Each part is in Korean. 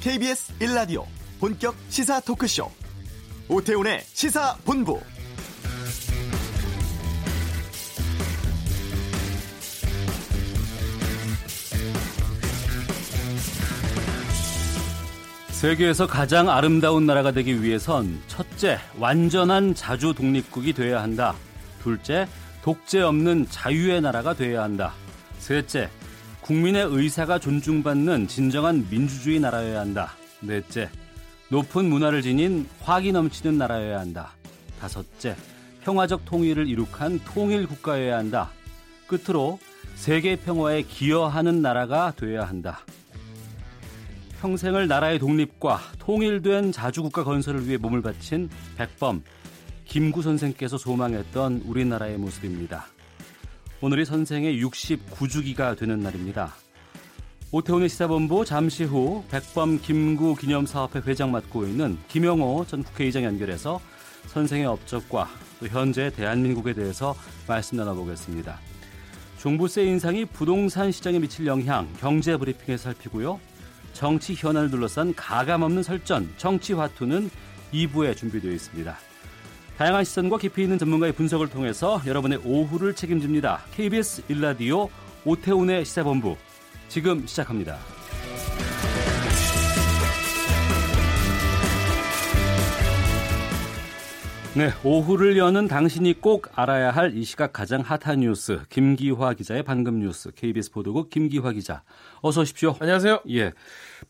KBS 1라디오 본격 시사 토크쇼 오태훈의 시사본부 세계에서 가장 아름다운 나라가 되기 위해선 첫째, 완전한 자주 독립국이 돼야 한다. 둘째, 독재 없는 자유의 나라가 돼야 한다. 셋째, 국민의 의사가 존중받는 진정한 민주주의 나라여야 한다. 넷째, 높은 문화를 지닌 화기 넘치는 나라여야 한다. 다섯째, 평화적 통일을 이룩한 통일 국가여야 한다. 끝으로 세계 평화에 기여하는 나라가 되어야 한다. 평생을 나라의 독립과 통일된 자주국가 건설을 위해 몸을 바친 백범 김구 선생께서 소망했던 우리나라의 모습입니다. 오늘이 선생의 69주기가 되는 날입니다. 오태훈의 시사본부 잠시 후 백범 김구 기념사업회 회장 맡고 있는 김영호 전 국회의장 연결해서 선생의 업적과 또 현재 대한민국에 대해서 말씀 나눠보겠습니다. 종부세 인상이 부동산 시장에 미칠 영향 경제 브리핑에서 살피고요. 정치 현안을 둘러싼 가감없는 설전, 정치 화투는 2부에 준비되어 있습니다. 다양한 시선과 깊이 있는 전문가의 분석을 통해서 여러분의 오후를 책임집니다. KBS 일라디오 오태훈의 시사본부 지금 시작합니다. 네, 오후를 여는 당신이 꼭 알아야 할 이 시각 가장 핫한 뉴스 김기화 기자의 방금 뉴스 KBS 보도국 김기화 기자 어서 오십시오. 안녕하세요. 예.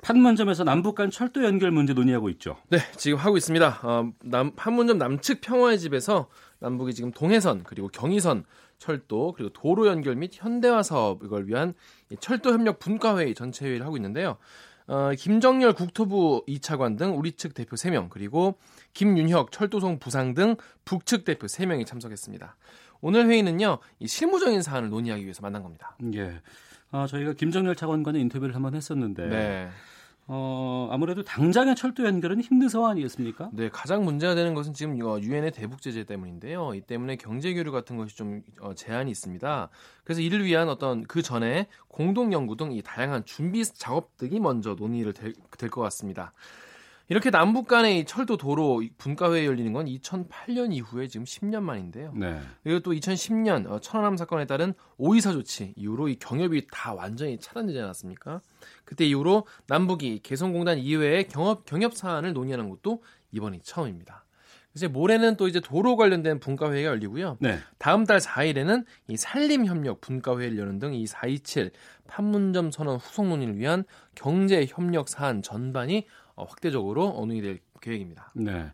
판문점에서 남북 간 철도 연결 문제 논의하고 있죠. 네, 지금 하고 있습니다. 어, 남, 판문점 남측 평화의 집에서 남북이 지금 동해선 그리고 경의선 철도 그리고 도로 연결 및 현대화 사업 이걸 위한 철도 협력 분과회의 전체 회의를 하고 있는데요. 어, 김정열 국토부 2차관 등 우리 측 대표 3명 그리고 김윤혁 철도성 부상 등 북측 대표 3명이 참석했습니다. 오늘 회의는요, 이 실무적인 사안을 논의하기 위해서 만난 겁니다. 예. 어, 저희가 김정열 차관과는 인터뷰를 한번 했었는데 네. 어, 아무래도 당장의 철도 연결은 힘든 상황 아니겠습니까? 네, 가장 문제가 되는 것은 지금 유엔의 대북 제재 때문인데요. 이 때문에 경제 교류 같은 것이 좀 어, 제한이 있습니다. 그래서 이를 위한 어떤 그 전에 공동 연구 등 이 다양한 준비 작업들이 먼저 논의를 될 것 같습니다. 이렇게 남북 간의 철도 도로 분과회에 열리는 건 2008년 이후에 지금 10년 만인데요. 네. 그리고 또 2010년 어, 천안함 사건에 따른 오이사 조치 이후로 이 경협이 다 완전히 차단되지 않았습니까? 그때 이후로 남북이 개성공단 이외의 경협 경협 사안을 논의하는 것도 이번이 처음입니다. 이제 모레는 또 이제 도로 관련된 분과회의가 열리고요. 네. 다음 달 4일에는 이 산림협력 분과회의를 여는 등 이 427 판문점 선언 후속 논의를 위한 경제 협력 사안 전반이 어, 확대적으로 논의될 계획입니다. 네.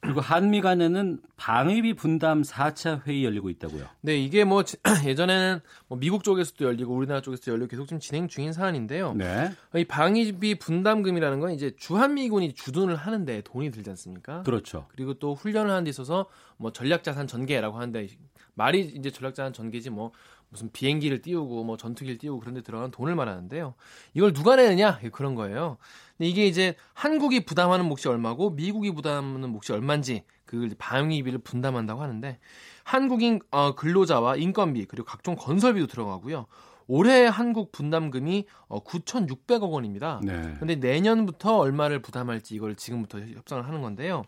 그리고 한미 간에는 방위비 분담 4차 회의 열리고 있다고요. 네, 이게 뭐 예전에는 뭐 미국 쪽에서도 열리고 우리나라 쪽에서도 열리고 계속 지금 진행 중인 사안인데요. 네. 이 방위비 분담금이라는 건 이제 주한미군이 주둔을 하는데 돈이 들지 않습니까? 그렇죠. 그리고 또 훈련을 하는 데 있어서 뭐 전략자산 전개라고 하는데 말이 이제 전략자산 전개지 뭐 무슨 비행기를 띄우고 뭐 전투기를 띄우고 그런 데 들어간 돈을 말하는데요. 이걸 누가 내느냐? 그런 거예요. 근데 이게 이제 한국이 부담하는 몫이 얼마고 미국이 부담하는 몫이 얼마인지 그 방위비를 분담한다고 하는데 한국인 어, 근로자와 인건비 그리고 각종 건설비도 들어가고요. 올해 한국 분담금이 어, 9,600억 원입니다. 네. 근데 내년부터 얼마를 부담할지 이걸 지금부터 협상을 하는 건데요.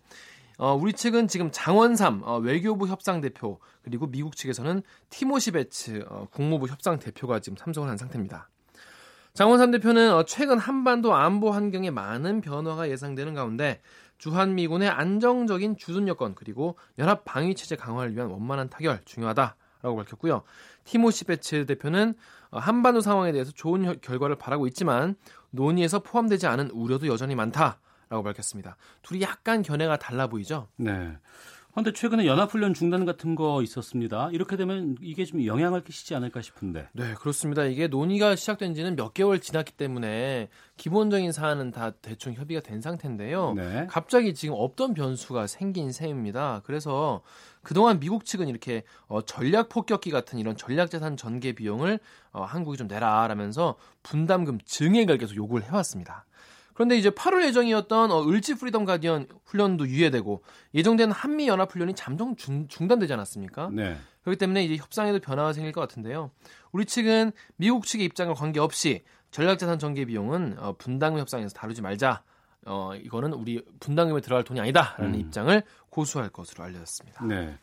어, 우리 측은 지금 장원삼 어, 외교부 협상 대표 그리고 미국 측에서는 티모시 베츠 어, 국무부 협상 대표가 지금 참석을 한 상태입니다. 장원삼 대표는 어, 최근 한반도 안보 환경에 많은 변화가 예상되는 가운데 주한미군의 안정적인 주둔 여건 그리고 연합 방위 체제 강화를 위한 원만한 타결 중요하다라고 밝혔고요. 티모시 베츠 대표는 어, 한반도 상황에 대해서 좋은 결과를 바라고 있지만 논의에서 포함되지 않은 우려도 여전히 많다. 라고 밝혔습니다. 둘이 약간 견해가 달라 보이죠? 네. 그런데 최근에 연합훈련 중단 같은 거 있었습니다. 이렇게 되면 이게 좀 영향을 끼치지 않을까 싶은데. 네, 그렇습니다. 이게 논의가 시작된 지는 몇 개월 지났기 때문에 기본적인 사안은 다 대충 협의가 된 상태인데요. 네. 갑자기 지금 없던 변수가 생긴 셈입니다. 그래서 그동안 미국 측은 이렇게 어, 전략 폭격기 같은 이런 전략자산 전개 비용을 어, 한국이 좀 내라라면서 분담금 증액을 계속 요구를 해왔습니다. 그런데 이제 8월 예정이었던 어, 을지 프리덤 가디언 훈련도 유예되고 예정된 한미 연합 훈련이 잠정 중, 단되지 않았습니까? 네. 그렇기 때문에 이제 협상에도 변화가 생길 것 같은데요. 우리 측은 미국 측의 입장과 관계없이 전략자산 전개 비용은 어, 분담금 협상에서 다루지 말자. 어, 이거는 우리 분담금에 들어갈 돈이 아니다라는 음. 입장을 고수할 것으로 알려졌습니다. 네.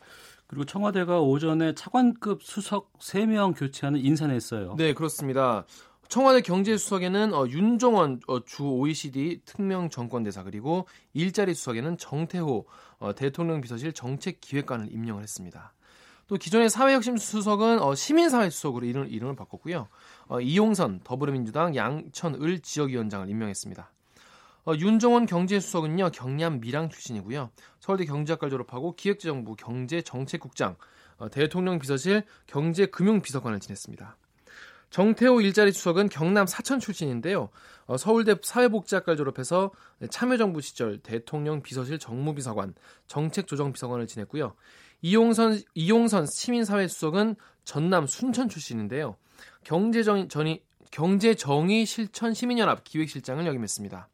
그리고 청와대가 오전에 차관급 수석 3명 교체하는 인사를 했어요. 네, 그렇습니다. 청와대 경제수석에는 어, 윤종원 어, 주 OECD 특명 정권대사 그리고 일자리 수석에는 정태호 어, 대통령 비서실 정책기획관을 임명을 했습니다. 또 기존의 사회혁신 수석은 어, 시민사회 수석으로 이름, 이름을 바꿨고요. 어, 이용선 더불어민주당 양천을 지역위원장을 임명했습니다. 어, 윤종원 경제수석은요 경남 밀양 출신이고요. 서울대 경제학과를 졸업하고 기획재정부 경제정책국장, 어, 대통령 비서실 경제금융비서관을 지냈습니다. 정태호 일자리 수석은 경남 사천 출신인데요. 어, 서울대 사회복지학과를 졸업해서 참여정부 시절 대통령 비서실 정무비서관, 정책조정비서관을 지냈고요. 이용선 이용선 시민사회 수석은 전남 순천 출신인데요. 경제정 전이 경제정의 실천 시민연합 기획실장을 역임했습니다.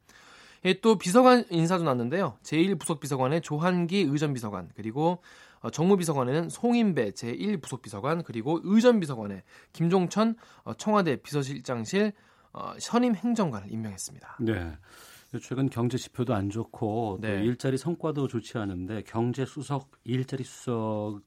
예, 또 비서관 인사도 났는데요. 제1부속 비서관의 조한기 의전 비서관 그리고 어, 정무비서관에는 송인배 제1부속비서관 그리고 의전비서관에 김종천 어, 청와대 비서실장실 어, 선임 행정관을 임명했습니다. 네. 최근 경제 지표도 안 좋고 네. 또 일자리 성과도 좋지 않은데 경제 수석 일자리 수석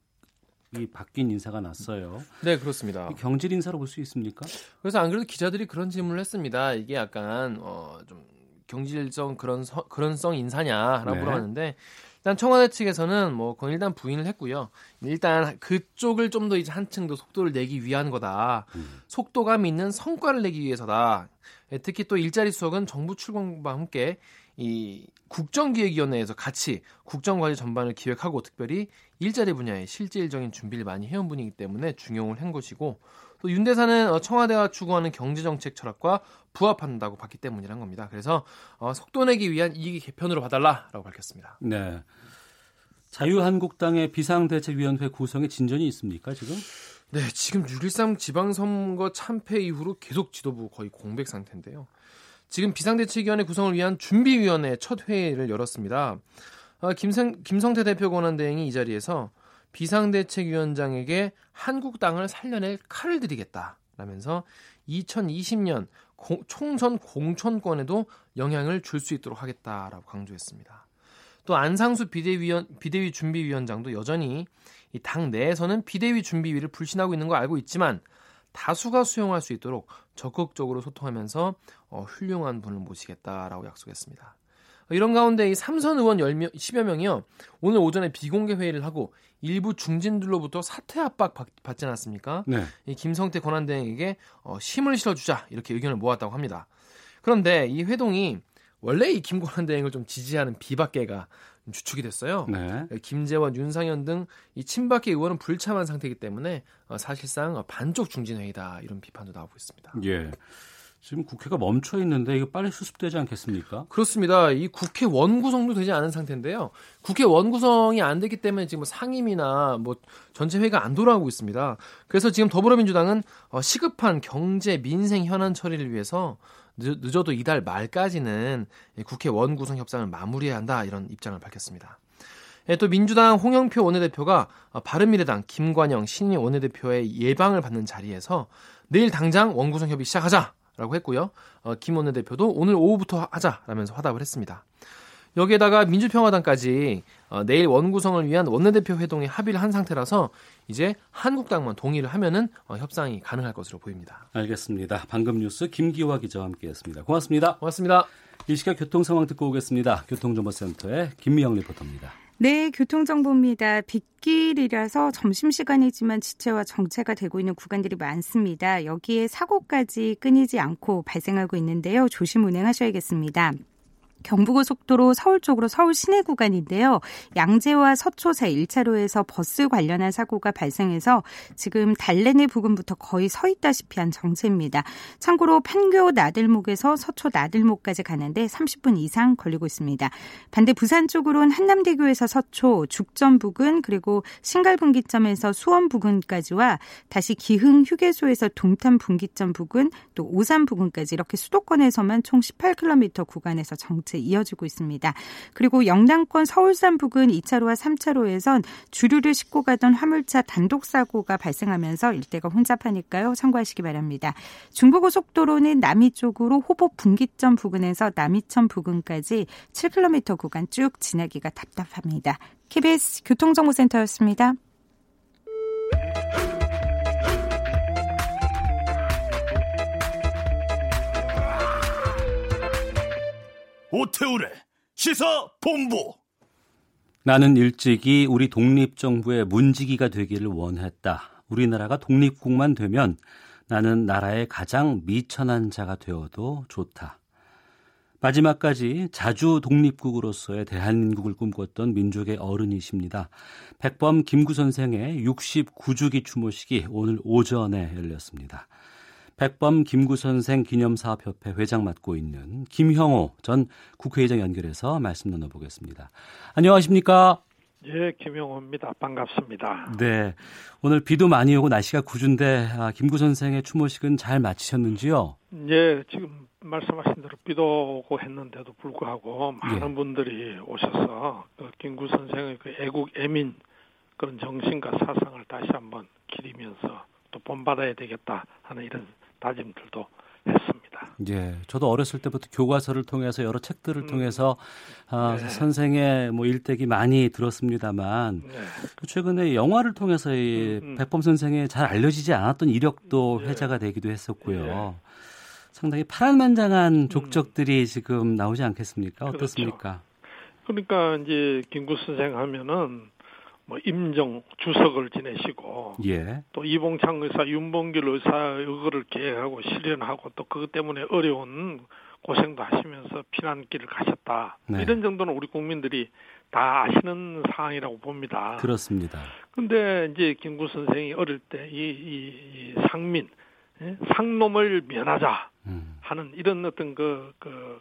이 바뀐 인사가 났어요. 네, 그렇습니다. 경질 인사로 볼 수 있습니까? 그래서 안 그래도 기자들이 그런 질문을 했습니다. 이게 약간 어, 좀 경질성 그런 서, 그런 성 인사냐라고 네. 물어봤는데 일단 청와대 측에서는 뭐 그건 일단 부인을 했고요. 일단 그쪽을 좀 더 이제 한층 더 속도를 내기 위한 거다. 음. 속도감 있는 성과를 내기 위해서다. 예, 특히 또 일자리 수석은 정부 출범과 함께 이 국정기획위원회에서 같이 국정과제 전반을 기획하고 특별히 일자리 분야에 실질적인 준비를 많이 해온 분이기 때문에 중용을 한 것이고 또 윤대사는 어, 청와대가 추구하는 경제정책 철학과 부합한다고 봤기 때문이란 겁니다. 그래서 어, 속도 내기 위한 이익 개편으로 봐달라라고 밝혔습니다. 네. 자유한국당의 비상대책위원회 구성에 진전이 있습니까 지금? 네, 지금 6.13 지방선거 참패 이후로 계속 지도부 거의 공백 상태인데요. 지금 비상대책위원회 구성을 위한 준비위원회 첫 회의를 열었습니다. 어, 김성, 김성태 대표 권한대행이 이 자리에서 비상대책위원장에게 한국당을 살려낼 칼을 드리겠다라면서 2020년 고, 총선 공천권에도 영향을 줄 수 있도록 하겠다라고 강조했습니다. 또 안상수 비대위원 비대위 준비위원장도 여전히 이 당 내에서는 비대위 준비위를 불신하고 있는 거 알고 있지만 다수가 수용할 수 있도록 적극적으로 소통하면서 어, 훌륭한 분을 모시겠다라고 약속했습니다. 이런 가운데 이 삼선 의원 10명, 10여 명이요. 오늘 오전에 비공개 회의를 하고 일부 중진들로부터 사퇴 압박 받, 지 않았습니까? 네. 이 김성태 권한대행에게 어, 힘을 실어주자 이렇게 의견을 모았다고 합니다. 그런데 이 회동이 원래 이 김권한 대행을 좀 지지하는 비박계가 주축이 됐어요. 네. 김재원, 윤상현 등 이 친박계 의원은 불참한 상태이기 때문에 어, 사실상 반쪽 중진 회의다 이런 비판도 나오고 있습니다. 예. 지금 국회가 멈춰 있는데 이거 빨리 수습되지 않겠습니까? 그렇습니다. 이 국회 원구성도 되지 않은 상태인데요. 국회 원구성이 안 되기 때문에 지금 뭐 상임이나 뭐 전체 회의가 안 돌아가고 있습니다. 그래서 지금 더불어민주당은 어, 시급한 경제 민생 현안 처리를 위해서 늦어도 이달 말까지는 국회 원구성 협상을 마무리해야 한다 이런 입장을 밝혔습니다. 예, 또 민주당 홍영표 원내대표가 어, 바른미래당 김관영 신임 원내대표의 예방을 받는 자리에서 내일 당장 원구성 협의 시작하자 라고 했고요. 어, 김 원내 대표도 오늘 오후부터 하자라면서 화답을 했습니다. 여기에다가 민주평화당까지 어, 내일 원구성을 위한 원내대표 회동에 합의를 한 상태라서 이제 한국당만 동의를 하면은 어, 협상이 가능할 것으로 보입니다. 알겠습니다. 방금 뉴스 김기화 기자와 함께했습니다. 고맙습니다. 고맙습니다. 이 시각 교통 상황 듣고 오겠습니다. 교통정보센터의 김미영 리포터입니다. 네, 교통정보입니다. 빗길이라서 점심시간이지만 지체와 정체가 되고 있는 구간들이 많습니다. 여기에 사고까지 끊이지 않고 발생하고 있는데요. 조심 운행하셔야겠습니다. 경부고속도로 서울 쪽으로 서울 시내 구간인데요. 양재와 서초사 1차로에서 버스 관련한 사고가 발생해서 지금 달래내 부근부터 거의 서 있다시피 한 정체입니다. 참고로 판교 나들목에서 서초 나들목까지 가는데 30분 이상 걸리고 있습니다. 반대 부산 쪽으로는 한남대교에서 서초, 죽전 부근 그리고 신갈분기점에서 수원 부근까지와 다시 기흥 휴게소에서 동탄 분기점 부근 또 오산 부근까지 이렇게 수도권에서만 총 18km 구간에서 정체 곳에 이어지고 있습니다. 그리고 영남권 서울산 부근 2차로와 3차로에선 주류를 싣고 가던 화물차 단독 사고가 발생하면서 일대가 혼잡하니까요. 참고하시기 바랍니다. 중부고속도로는 남이 쪽으로 호보 분기점 부근에서 남이천 부근까지 7km 구간 쭉 지나기가 답답합니다. KBS 교통정보센터였습니다. 오태우래 시사 본부. 나는 일찍이 우리 독립정부의 문지기가 되기를 원했다. 우리나라가 독립국만 되면 나는 나라의 가장 미천한 자가 되어도 좋다. 마지막까지 자주 독립국으로서의 대한민국을 꿈꿨던 민족의 어른이십니다. 백범 김구 선생의 69주기 추모식이 오늘 오전에 열렸습니다. 백범 김구 선생 기념사업협회 회장 맡고 있는 김형호 전 국회의장 연결해서 말씀 나눠보겠습니다. 안녕하십니까? 예, 김영호입니다. 반갑습니다. 네. 오늘 비도 많이 오고 날씨가 궂은데 아, 김구 선생의 추모식은 잘 마치셨는지요? 예, 지금 말씀하신 대로 비도 오고 했는데도 불구하고 많은 예. 분들이 오셔서 그 김구 선생의 그 애국 애민 그런 정신과 사상을 다시 한번 기리면서 또 본받아야 되겠다 하는 이런 다짐들도 했습니다. 예, 저도 어렸을 때부터 교과서를 통해서 여러 책들을 음. 통해서 아, 네. 선생의 뭐 일대기 많이 들었습니다만 네. 최근에 영화를 통해서 이 음, 음. 백범 선생의 잘 알려지지 않았던 이력도 예. 회자가 되기도 했었고요. 예. 상당히 파란만장한 족적들이 지금 나오지 않겠습니까? 그렇죠. 어떻습니까? 그러니까 이제 김구 선생 하면은 뭐 임정 주석을 지내시고 예, 또 이봉창 의사, 윤봉길 의사 의거를 계획하고 실현하고 또 그것 때문에 어려운 고생도 하시면서 피난길을 가셨다. 네. 이런 정도는 우리 국민들이 다 아시는 상황이라고 봅니다. 그렇습니다. 근데 이제 김구 선생이 어릴 때 이 이, 이 상민, 예? 상놈을 면하자 음, 하는 이런 어떤 그, 그,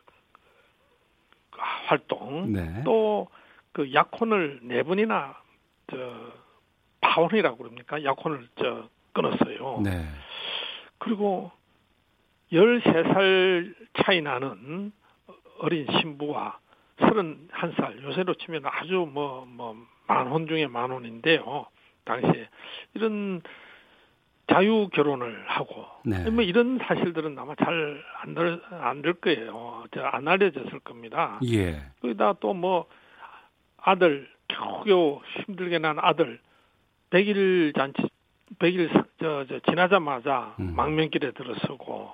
그 활동 네, 또그 약혼을 네 번이나 저 파혼이라고 그럽니까? 약혼을 저 끊었어요. 네, 그리고 13살 차이 나는 어린 신부와 31살 요새로 치면 아주 뭐 뭐 만혼 중에 만혼인데요. 당시에 이런 자유 결혼을 하고 네. 뭐 이런 사실들은 아마 잘 안될 거예요. 저안 알려졌을 겁니다. 예, 거기다 또 뭐 아들 겨우겨우 힘들게 난 아들. 100일 잔치 100일 저, 저 지나자마자 음. 망명길에 들어서고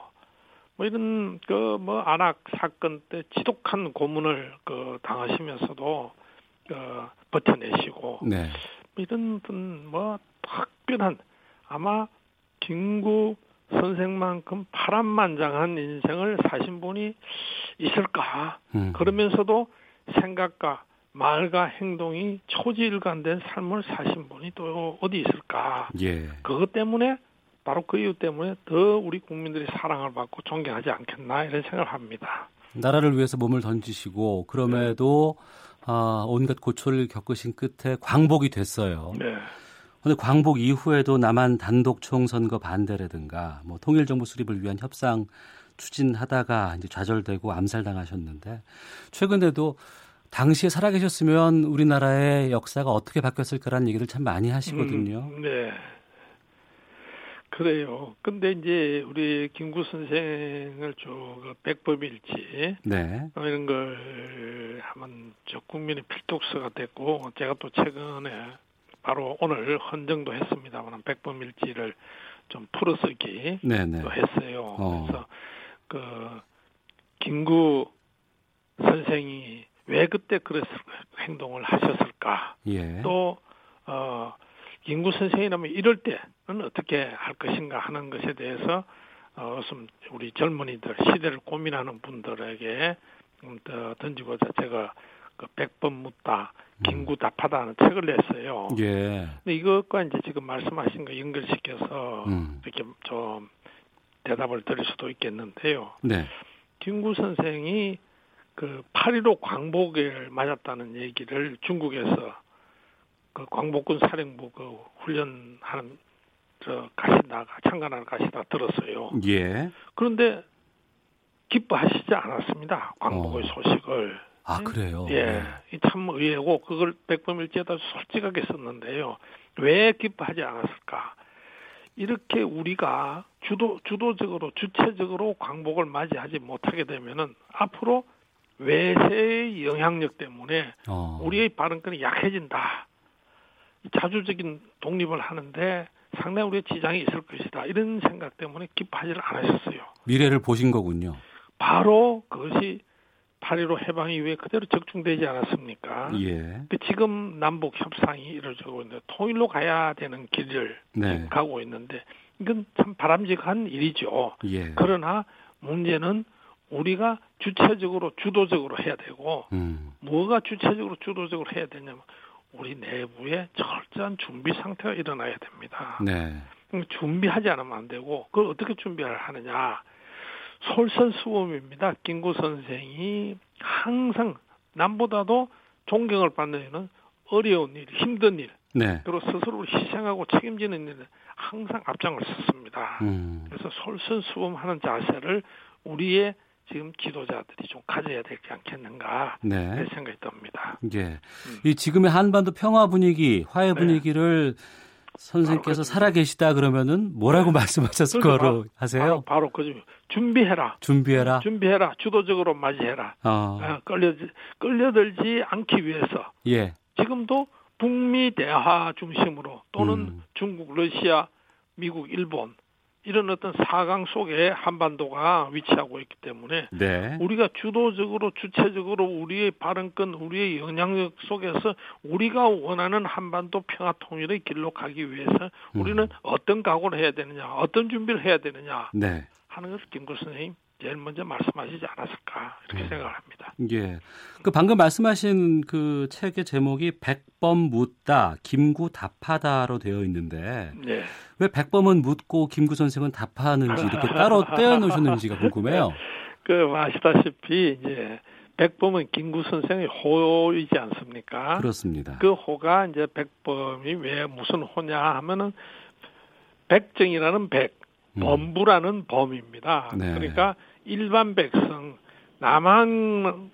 뭐 이런 그 뭐 안악 사건 때 지독한 고문을 그 당하시면서도 그 버텨내시고 네, 뭐 이런 어떤 뭐 특별한 아마 김구 선생만큼 파란만장한 인생을 사신 분이 있을까? 음, 그러면서도 생각과 말과 행동이 초지일관된 삶을 사신 분이 또 어디 있을까? 예, 그것 때문에 바로 그 이유 때문에 더 우리 국민들이 사랑을 받고 존경하지 않겠나 이런 생각을 합니다. 나라를 위해서 몸을 던지시고 그럼에도 아, 온갖 고초를 겪으신 끝에 광복이 됐어요. 네. 근데 광복 이후에도 남한 단독 총선거 반대라든가 뭐 통일 정부 수립을 위한 협상 추진하다가 이제 좌절되고 암살당하셨는데 최근에도 당시에 살아계셨으면 우리나라의 역사가 어떻게 바뀌었을까라는 얘기를 참 많이 하시거든요. 음, 네. 그래요. 근데 이제 우리 김구 선생을 쭉그 백범일지 네. 어, 이런 걸 하면 저 국민의 필독서가 됐고 제가 또 최근에 바로 오늘 헌정도 했습니다만 백범일지를 좀 풀어쓰기 네, 네. 또 했어요. 어. 그래서 그 김구 선생이 왜 그때 그랬을 행동을 하셨을까? 예. 또 어, 김구 선생이라면 이럴 때는 어떻게 할 것인가 하는 것에 대해서 어, 좀 우리 젊은이들 시대를 고민하는 분들에게 음, 더 던지고자 제가 그 백번 묻다 김구 답하다는 책을 냈어요. 예. 근데 이것과 이제 지금 말씀하신 거 연결시켜서 음. 이렇게 좀 대답을 드릴 수도 있겠는데요. 네. 김구 선생이 그 8.15 광복을 맞았다는 얘기를 중국에서 그 광복군 사령부 그 훈련하는 저 가시다가 참관하러 가시다 들었어요. 예. 그런데 기뻐하시지 않았습니다. 광복의 어. 소식을. 아 그래요. 예, 네. 이참 의외고 그걸 백범일지에다 솔직하게 썼는데요. 왜 기뻐하지 않았을까? 이렇게 우리가 주도 주도적으로 주체적으로 광복을 맞이하지 못하게 되면은 앞으로 외세의 영향력 때문에 어. 우리의 발언권이 약해진다. 자주적인 독립을 하는데 상당히 우리의 지장이 있을 것이다. 이런 생각 때문에 기뻐하지를 않으셨어요. 미래를 보신 거군요. 바로 그것이 8.15 해방 이후에 그대로 적중되지 않았습니까? 예. 근데 지금 남북 협상이 이루어지고 있는데 통일로 가야 되는 길을 네. 가고 있는데 이건 참 바람직한 일이죠. 예. 그러나 문제는 우리가 주체적으로 주도적으로 해야 되고 음. 뭐가 주체적으로 주도적으로 해야 되냐면 우리 내부에 철저한 준비 상태가 일어나야 됩니다. 네. 음, 준비하지 않으면 안 되고 그걸 어떻게 준비를 하느냐 솔선수범입니다. 김구 선생이 항상 남보다도 존경을 받는 일은 어려운 일, 힘든 일, 네. 그리고 스스로를 희생하고 책임지는 일에 항상 앞장을 섰습니다. 음. 그래서 솔선수범하는 자세를 우리의 지금 지도자들이 좀 가져야 되지 않겠는가 네. 생각이 듭니다. 예. 이 지금의 한반도 평화 분위기, 화해 네. 분위기를 선생님께서 살아계시다 그러면은 뭐라고 말씀하셨을 그래서 거로 바로, 하세요? 바로 그 준비해라. 준비해라. 준비해라. 주도적으로 맞이해라. 어. 아, 끌려 끌려들지 않기 위해서 예. 지금도 북미 대화 중심으로 또는 음. 중국, 러시아, 미국, 일본 이런 어떤 사강 속에 한반도가 위치하고 있기 때문에 네. 우리가 주도적으로 주체적으로 우리의 발언권, 우리의 영향력 속에서 우리가 원하는 한반도 평화 통일의 길로 가기 위해서 우리는 음. 어떤 각오를 해야 되느냐, 어떤 준비를 해야 되느냐 네. 하는 것을 김구 선생님 제일 먼저 말씀하시지 않았을까 이렇게 음. 생각을 합니다. 예. 그 방금 말씀하신 그 책의 제목이 백범 묻다, 김구 답하다로 되어 있는데 네. 왜 백범은 묻고 김구 선생은 답하는지 이렇게 따로 떼어 놓으셨는지가 궁금해요. 그 아시다시피 이제 백범은 김구 선생의 호이지 않습니까? 그렇습니다. 그 호가 이제 백범이 왜 무슨 호냐 하면은 백정이라는 백, 음. 범부라는 범입니다. 네. 그러니까 일반 백성, 남한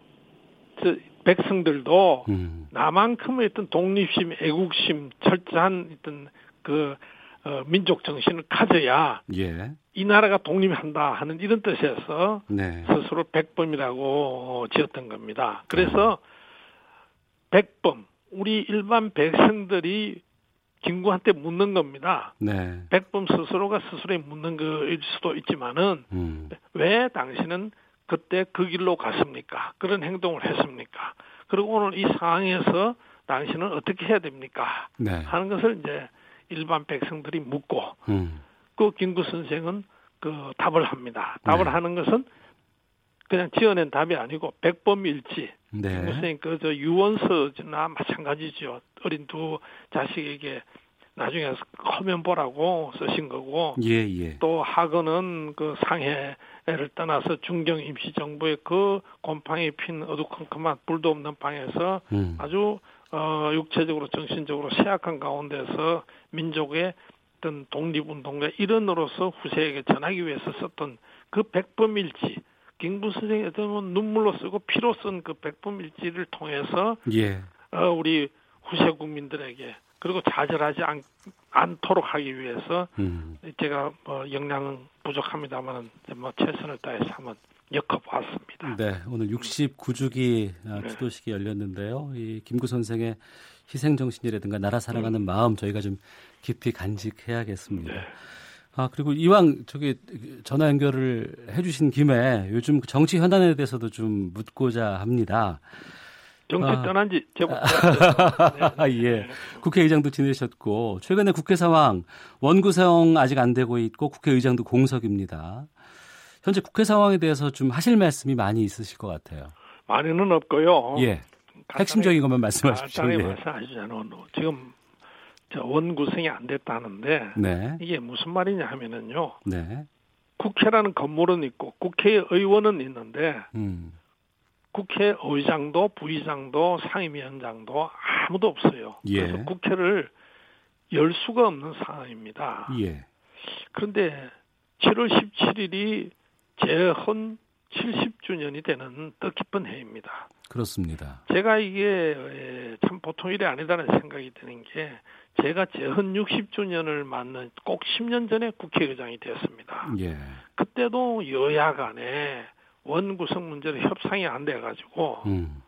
저 백성들도 음. 나만큼의 어떤 독립심, 애국심, 철저한 어떤 그 어, 민족 정신을 가져야 예. 이 나라가 독립한다 하는 이런 뜻에서 네. 스스로 백범이라고 어, 지었던 겁니다. 그래서 백범 우리 일반 백성들이 김구한테 묻는 겁니다. 네. 백범 스스로가 스스로에 묻는 거일 수도 있지만은 음. 왜 당신은 그때 그 길로 갔습니까? 그런 행동을 했습니까? 그리고 오늘 이 상황에서 당신은 어떻게 해야 됩니까? 네. 하는 것을 이제 일반 백성들이 묻고 음. 그 김구 선생은 그 답을 합니다. 답을 네. 하는 것은 그냥 지어낸 답이 아니고 백범일지 네. 선생 그저 유언서나 마찬가지죠. 어린 두 자식에게 나중에 커면 보라고 쓰신 거고 예, 예. 또 학원은 그 상해를 떠나서 중경 임시정부의 그 곰팡이 핀 어두컴컴한 불도 없는 방에서 음. 아주 어 육체적으로 정신적으로 쇠약한 가운데서 민족의 어떤 독립운동가 일원으로서 후세에게 전하기 위해서 썼던 그 백범일지 김구 선생이 어떤 뭐 눈물로 쓰고 피로 쓴 그 백범일지를 통해서 예. 어 우리 후세 국민들에게 그리고 좌절하지 않, 않도록 하기 위해서 음. 제가 뭐 역량은 부족합니다만 뭐 최선을 다해서 한번 엮어보았습니다. 네, 오늘 69주기 네. 추도식이 열렸는데요. 이 김구 선생의 희생 정신이라든가 나라 사랑하는 마음 저희가 좀 깊이 간직해야겠습니다. 네. 아 그리고 이왕 저기 전화 연결을 해주신 김에 요즘 그 정치 현안에 대해서도 좀 묻고자 합니다. 정치 아. 떠난 지 제법 아, 예. 국회의장도 지내셨고 최근에 국회 상황 원구성 아직 안 되고 있고 국회의장도 공석입니다. 현재 국회 상황에 대해서 좀 하실 말씀이 많이 있으실 것 같아요. 많이는 없고요. 예. 핵심적인 것만 말씀하십시오. 예. 말씀하시자면 지금 저 원 구성이 안 됐다는데 네. 이게 무슨 말이냐 하면은요. 네. 국회라는 건물은 있고 국회의원은 있는데 음. 국회의장도 부의장도 상임위원장도 아무도 없어요. 예. 그래서 국회를 열 수가 없는 상황입니다. 예. 그런데 7월 17일이 재헌 70주년이 되는 뜻깊은 해입니다. 그렇습니다. 제가 이게 참 보통 일이 아니다는 생각이 드는 게 제가 재헌 60주년을 맞는 꼭 10년 전에 국회의장이 되었습니다. 예. 그때도 여야 간에 원구성 문제로 협상이 안 돼가지고 음.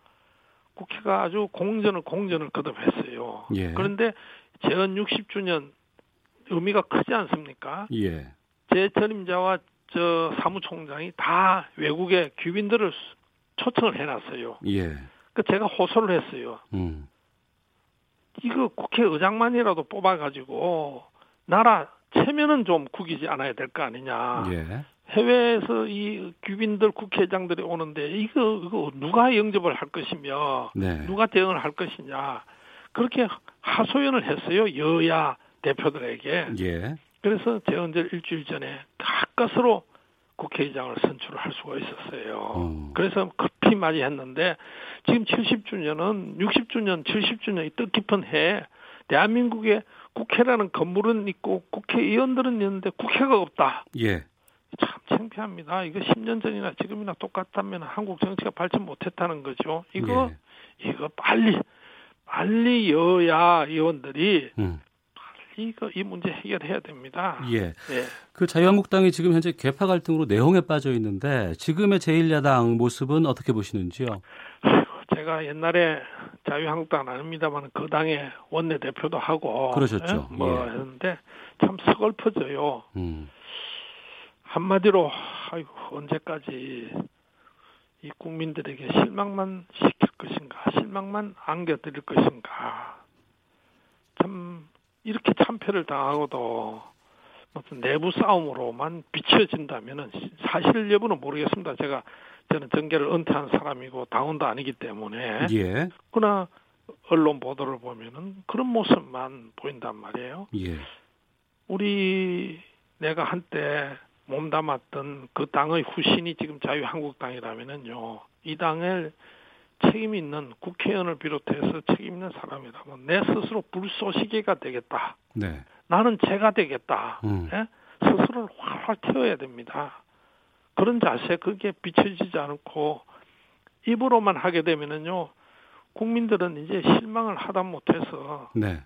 국회가 아주 공전을 공전을 거듭했어요. 예. 그런데 재헌 60주년 의미가 크지 않습니까? 예. 제 전임자와 저 사무총장이 다 외국의 귀빈들을 초청을 해놨어요. 예. 그 제가 호소를 했어요. 음. 이거 국회의장만이라도 뽑아가지고 나라 체면은 좀 구기지 않아야 될 거 아니냐. 예. 해외에서 이 귀빈들 국회의장들이 오는데 이거 이거 누가 영접을 할 것이며 네. 누가 대응을 할 것이냐 그렇게 하소연을 했어요 여야 대표들에게 예. 그래서 재헌절 일주일 전에 가까스로 국회의장을 선출을 할 수가 있었어요. 음. 그래서 급히 맞이했는데 지금 70주년은 60주년, 70주년이 뜻깊은 해 대한민국에 국회라는 건물은 있고 국회의원들은 있는데 국회가 없다. 예. 참 창피합니다. 이거 10년 전이나 지금이나 똑같다면 한국 정치가 발전 못했다는 거죠. 이거 예. 이거 빨리 빨리 여야 의원들이 음. 이거 이 문제 해결해야 됩니다. 예. 예. 그 자유한국당이 지금 현재 개파 갈등으로 내홍에 빠져 있는데 지금의 제1야당 모습은 어떻게 보시는지요? 제가 옛날에 자유한국당 아닙니다만 그 당의 원내 대표도 하고 그러셨죠. 예? 뭐 예. 했는데 참 서글퍼져요. 음. 한마디로 아이고 언제까지 이 국민들에게 실망만 시킬 것인가, 실망만 안겨드릴 것인가. 참 이렇게 참패를 당하고도 무슨 내부 싸움으로만 비춰진다면은 사실 여부는 모르겠습니다. 제가 저는 정계를 은퇴한 사람이고 당원도 아니기 때문에 예. 그러나 언론 보도를 보면은 그런 모습만 보인단 말이에요. 예. 우리 내가 한때 몸담았던 그 당의 후신이 지금 자유한국당이라면은요, 이 당을 책임 있는 국회의원을 비롯해서 책임 있는 사람이라면 내 스스로 불쏘시개가 되겠다. 네. 나는 제가 되겠다. 음. 예? 스스로를 활활 태워야 됩니다. 그런 자세 그게 비춰지지 않고 입으로만 하게 되면은요, 국민들은 이제 실망을 하다 못해서 네.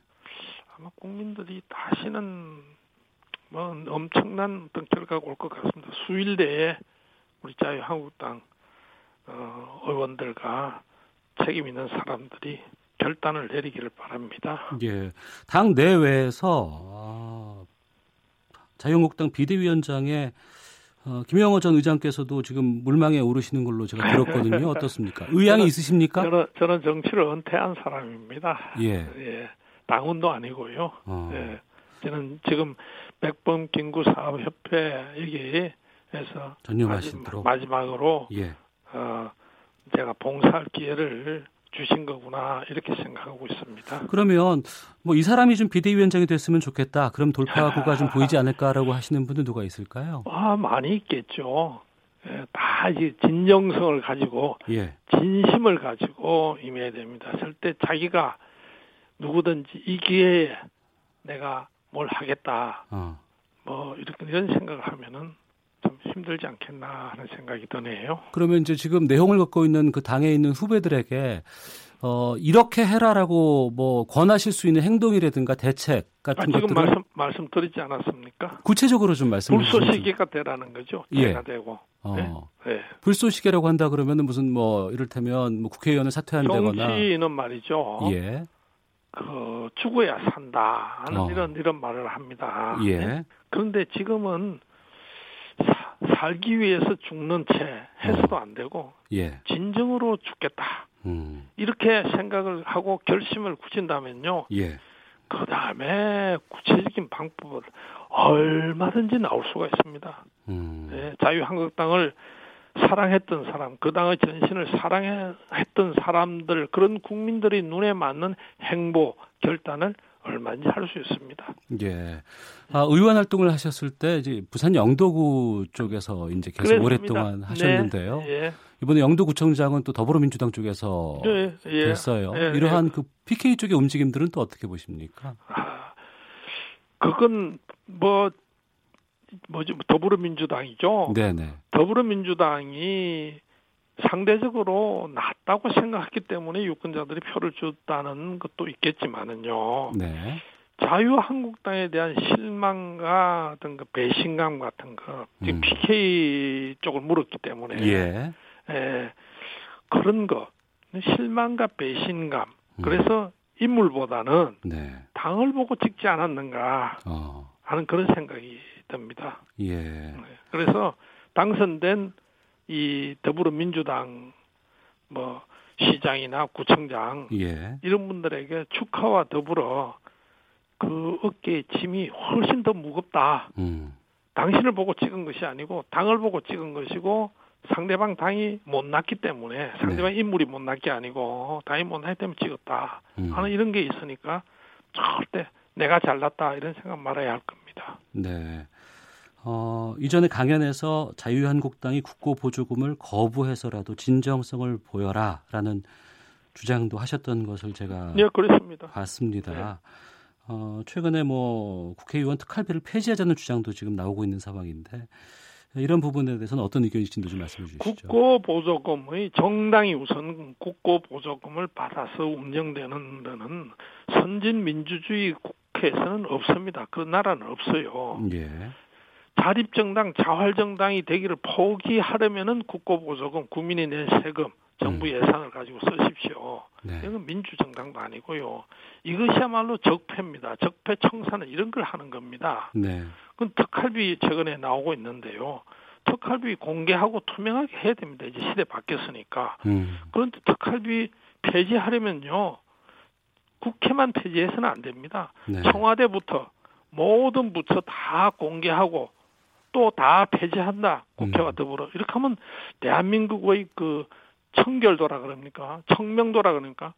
아마 국민들이 다시는 뭐 엄청난 어떤 결과가 올 것 같습니다. 수일 내에 우리 자유한국당 어, 의원들과 책임 있는 사람들이 결단을 내리기를 바랍니다. 예. 당 내외에서 아, 자유한국당 비대위원장의 어, 김영호 전 의장께서도 지금 물망에 오르시는 걸로 제가 들었거든요. 어떻습니까? 의향이 있으십니까? 저는 저는 정치를 은퇴한 사람입니다. 예. 예, 당원도 아니고요. 어. 예, 저는 지금 백범 김구 사업협회 여기에서 전념하시도록. 마지막으로 예. 어, 제가 봉사할 기회를 주신 거구나 이렇게 생각하고 있습니다. 그러면 뭐 이 사람이 좀 비대위원장이 됐으면 좋겠다. 그럼 돌파구가 좀 보이지 않을까라고 하시는 분들 누가 있을까요? 아 많이 있겠죠. 예, 다 이제 진정성을 가지고 예. 진심을 가지고 임해야 됩니다. 절대 자기가 누구든지 이 기회에 내가 뭘 하겠다 어. 뭐 이렇게 이런 생각을 하면은 좀 힘들지 않겠나 하는 생각이 드네요. 그러면 이제 지금 내용을 갖고 있는 그 당에 있는 후배들에게 어 이렇게 해라라고 뭐 권하실 수 있는 행동이라든가 대책 아, 같은 지금 것들을 말씀 말씀드리지 않았습니까? 구체적으로 좀 말씀해 주시죠. 불쏘시개가 되라는 거죠. 예. 되고. 어. 네. 네. 불쏘시개라고 한다 그러면은 무슨 뭐 이를테면 뭐 국회의원을 사퇴한다거나 정치는 말이죠. 예. 그 죽어야 산다 하는 어. 이런 이런 말을 합니다. 예. 네? 그런데 지금은 사- 살기 위해서 죽는 채 해서도 안 되고 예. 진정으로 죽겠다 음. 이렇게 생각을 하고 결심을 굳힌다면요. 예. 그 다음에 구체적인 방법을 얼마든지 나올 수가 있습니다. 음. 네, 자유한국당을 사랑했던 사람, 그 당의 전신을 사랑했던 사람들, 그런 국민들이 눈에 맞는 행보, 결단을 얼마든지 할 수 있습니다. 예. 아, 의원 활동을 하셨을 때 이제 부산 영도구 쪽에서 이제 계속 그랬습니다. 오랫동안 하셨는데요. 네, 예, 이번에 영도구청장은 또 더불어민주당 쪽에서 예, 예. 됐어요. 예, 이러한 예. 그 PK 쪽의 움직임들은 또 어떻게 보십니까? 아, 그건 뭐 뭐지 더불어민주당이죠. 네네. 더불어민주당이 상대적으로 낫다고 생각했기 때문에 유권자들이 표를 줬다는 것도 있겠지만은요. 네. 자유한국당에 대한 실망과 어떤 그 배신감 같은 거, 지금 음. PK 쪽을 물었기 때문에 예. 예, 그런 거 실망과 배신감. 음. 그래서 인물보다는 네. 당을 보고 찍지 않았는가 어. 하는 그런 생각이 듭니다. 예. 네. 그래서 당선된 이 더불어민주당 뭐 시장이나 구청장 예. 이런 분들에게 축하와 더불어 그 어깨의 짐이 훨씬 더 무겁다. 음. 당신을 보고 찍은 것이 아니고 당을 보고 찍은 것이고 상대방 당이 못났기 때문에 상대방 인물이 못난 게 아니고 당이 못났기 때문에 찍었다 음. 하는 이런 게 있으니까 절대 내가 잘났다 이런 생각 말아야 할 겁니다. 네. 어, 이전에 강연에서 자유한국당이 국고 보조금을 거부해서라도 진정성을 보여라라는 주장도 하셨던 것을 제가 예, 그렇습니다. 봤습니다. 어, 최근에 뭐 국회의원 특활비를 폐지하자는 주장도 지금 나오고 있는 상황인데 이런 부분에 대해서는 어떤 의견이신지 좀 말씀해 주시죠. 국고 보조금의 정당이 우선 국고 보조금을 받아서 운영되는 데는 선진 민주주의 국회에서는 없습니다. 그런 나라는 없어요. 예. 자립정당, 자활정당이 되기를 포기하려면은 국고보조금, 국민이 낸 세금, 정부 음. 예산을 가지고 쓰십시오. 네. 이건 민주정당도 아니고요. 이것이야말로 적폐입니다. 적폐 청산은 이런 걸 하는 겁니다. 네. 그건 특활비 최근에 나오고 있는데요. 특활비 공개하고 투명하게 해야 됩니다. 이제 시대 바뀌었으니까. 음. 그런데 특활비 폐지하려면요. 국회만 폐지해서는 안 됩니다. 네. 청와대부터 모든 부처 다 공개하고 또 다 폐지한다. 국회와 음. 더불어. 이렇게 하면 대한민국의 그 청결도라 그럽니까? 청명도라 그러니까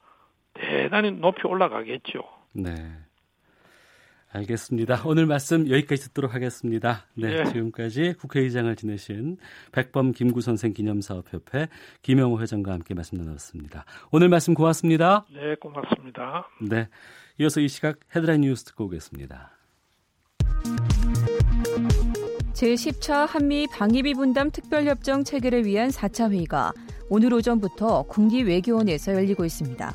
대단히 높이 올라가겠죠. 네. 알겠습니다. 오늘 말씀 여기까지 듣도록 하겠습니다. 네, 예. 지금까지 국회의장을 지내신 백범 김구 선생 기념사업협회 김영호 회장과 함께 말씀 나눴습니다. 오늘 말씀 고맙습니다. 네, 고맙습니다. 네, 이어서 이 시각 헤드라인 뉴스 듣고 오겠습니다. 제10차 한미 방위비 분담 특별협정 체결을 위한 4차 회의가 오늘 오전부터 군기 외교원에서 열리고 있습니다.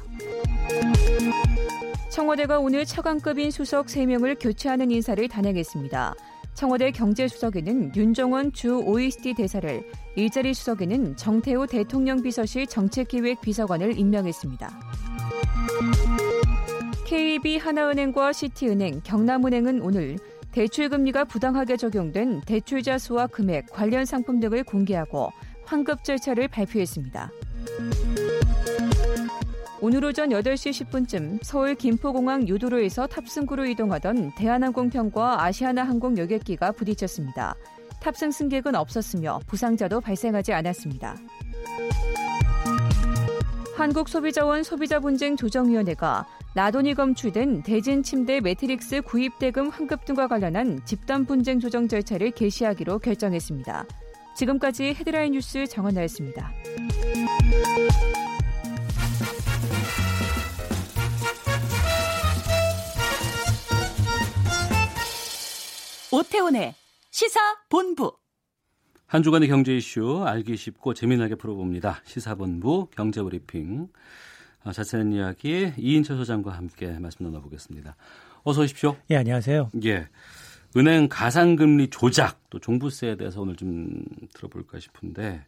청와대가 오늘 차관급인 수석 3명을 교체하는 인사를 단행했습니다. 청와대 경제수석에는 윤정원 주 OECD 대사를, 일자리 수석에는 정태호 대통령 비서실 정책기획 비서관을 임명했습니다. KB 하나은행과 시티은행, 경남은행은 오늘 대출금리가 부당하게 적용된 대출자 수와 금액, 관련 상품 등을 공개하고 환급 절차를 발표했습니다. 오늘 오전 8시 10분쯤 서울 김포공항 유도로에서 탑승구로 이동하던 대한항공편과 아시아나항공 여객기가 부딪혔습니다. 탑승 승객은 없었으며 부상자도 발생하지 않았습니다. 한국소비자원 소비자분쟁 조정위원회가 라돈이 검출된 대진 침대 매트릭스 구입 대금 환급 등과 관련한 집단 분쟁 조정 절차를 개시하기로 결정했습니다. 지금까지 헤드라인 뉴스 정원나였습니다. 오태훈의 시사 본부. 한 주간의 경제 이슈 알기 쉽고 재미나게 풀어봅니다. 시사본부 경제브리핑. 아, 자세한 이야기 이인철 소장과 함께 말씀 나눠보겠습니다. 어서 오십시오. 예, 안녕하세요. 예. 은행 가상금리 조작 또 종부세에 대해서 오늘 좀 들어볼까 싶은데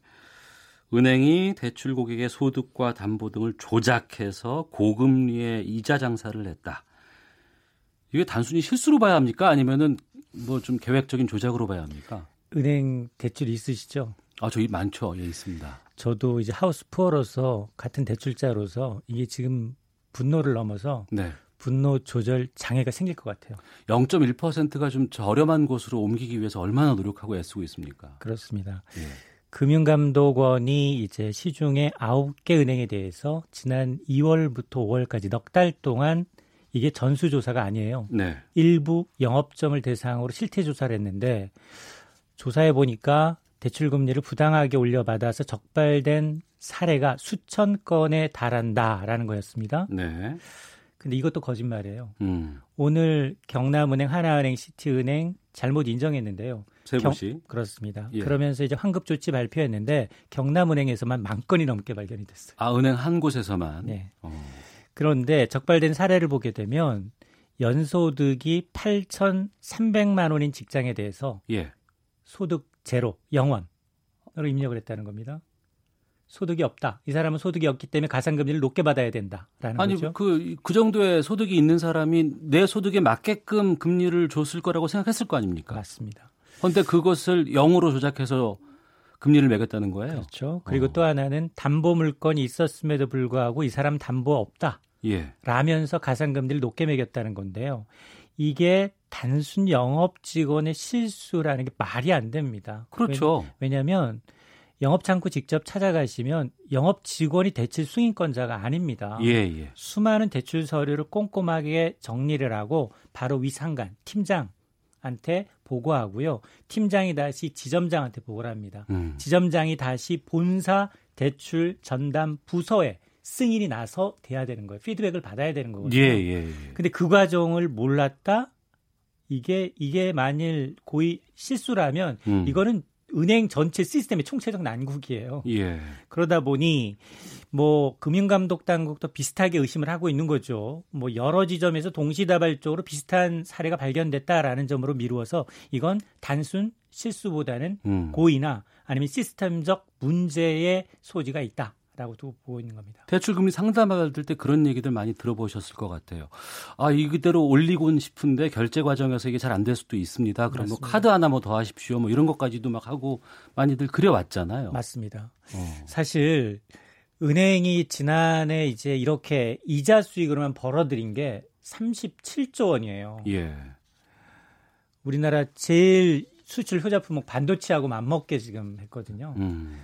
은행이 대출 고객의 소득과 담보 등을 조작해서 고금리의 이자 장사를 했다. 이게 단순히 실수로 봐야 합니까? 아니면은 뭐 좀 계획적인 조작으로 봐야 합니까? 은행 대출 있으시죠? 아, 저기 많죠. 예, 있습니다. 저도 이제 하우스 푸어로서 같은 대출자로서 이게 지금 분노를 넘어서 네. 분노 조절 장애가 생길 것 같아요. 0.1%가 좀 저렴한 곳으로 옮기기 위해서 얼마나 노력하고 애쓰고 있습니까? 그렇습니다. 예. 금융감독원이 이제 시중에 9개 은행에 대해서 지난 2월부터 5월까지 넉 달 동안 이게 전수조사가 아니에요. 네. 일부 영업점을 대상으로 실태 조사를 했는데 조사해 보니까 대출 금리를 부당하게 올려받아서 적발된 사례가 수천 건에 달한다라는 거였습니다. 네. 근데 이것도 거짓말이에요. 음. 오늘 경남은행, 하나은행, 시티은행, 잘못 인정했는데요. 세부시 경, 그렇습니다. 예. 그러면서 이제 환급 조치 발표했는데 경남은행에서만 만 건이 넘게 발견이 됐어요. 아 은행 한 곳에서만. 네. 어. 그런데 적발된 사례를 보게 되면 연소득이 8,300만 원인 직장에 대해서 예. 소득 제로, 영원으로 입력을 했다는 겁니다. 소득이 없다. 이 사람은 소득이 없기 때문에 가산금리를 높게 받아야 된다라는 아니 거죠. 그그 정도의 소득이 있는 사람이 내 소득에 맞게끔 금리를 줬을 거라고 생각했을 거 아닙니까? 맞습니다. 그런데 그것을 0으로 조작해서 금리를 매겼다는 거예요. 그렇죠. 그리고 어. 또 하나는 담보 물건이 있었음에도 불구하고 이 사람 담보 없다. 예. 라면서 가산금리를 높게 매겼다는 건데요. 이게 단순 영업 직원의 실수라는 게 말이 안 됩니다. 그렇죠. 왜냐하면 영업 창구 직접 찾아가시면 영업 직원이 대출 승인권자가 아닙니다. 예, 예. 수많은 대출 서류를 꼼꼼하게 정리를 하고 바로 위 상관 팀장한테 보고하고요. 팀장이 다시 지점장한테 보고를 합니다. 음. 지점장이 다시 본사 대출 전담 부서에 승인이 나서 돼야 되는 거예요. 피드백을 받아야 되는 거거든요. 예, 예, 예. 근데 그 과정을 몰랐다? 이게 이게 만일 고의 실수라면 음. 이거는 은행 전체 시스템의 총체적 난국이에요. 예. 그러다 보니 뭐 금융감독 당국도 비슷하게 의심을 하고 있는 거죠. 뭐 여러 지점에서 동시다발적으로 비슷한 사례가 발견됐다라는 점으로 미루어서 이건 단순 실수보다는 음. 고의나 아니면 시스템적 문제의 소지가 있다. 라고 또 보고 있는 겁니다. 대출 금리 상담받을 때 그런 얘기들 많이 들어보셨을 것 같아요. 아, 이대로 올리곤 싶은데 결제 과정에서 이게 잘 안 될 수도 있습니다. 그럼 뭐 맞습니다. 카드 하나 뭐 더 하십시오. 뭐 이런 것까지도 막 하고 많이들 그려왔잖아요. 맞습니다. 어. 사실 은행이 지난해 이제 이렇게 이자 수익으로만 벌어들인 게 37조 원이에요. 예. 우리나라 제일 수출 효자 품목 반도체하고 맞먹게 지금 했거든요. 음.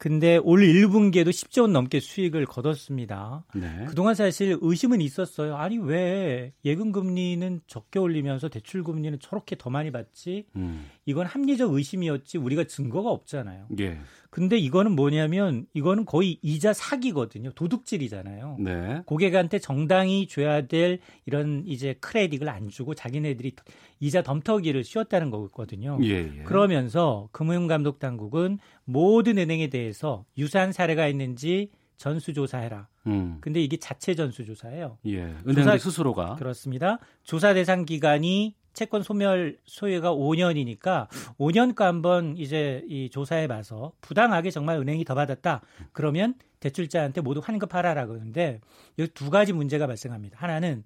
근데 올 1분기에도 10조 원 넘게 수익을 거뒀습니다. 네. 그동안 사실 의심은 있었어요. 아니 왜 예금 금리는 적게 올리면서 대출 금리는 저렇게 더 많이 받지? 음. 이건 합리적 의심이었지 우리가 증거가 없잖아요. 예. 근데 이거는 뭐냐면 이거는 거의 이자 사기거든요. 도둑질이잖아요. 네. 고객한테 정당히 줘야 될 이런 이제 크레딧을 안 주고 자기네들이 이자 덤터기를 씌웠다는 거거든요. 예, 예. 그러면서 금융감독 당국은 모든 은행에 대해서 유사한 사례가 있는지 전수조사해라. 음. 근데 이게 자체 전수조사예요. 예. 은행 조사- 스스로가 그렇습니다. 조사 대상 기간이 채권 소멸 소요가 5년이니까 5년간 한번 이제 이 조사해 봐서 부당하게 정말 은행이 더 받았다. 그러면 대출자한테 모두 환급하라라 그러는데 여기 두 가지 문제가 발생합니다. 하나는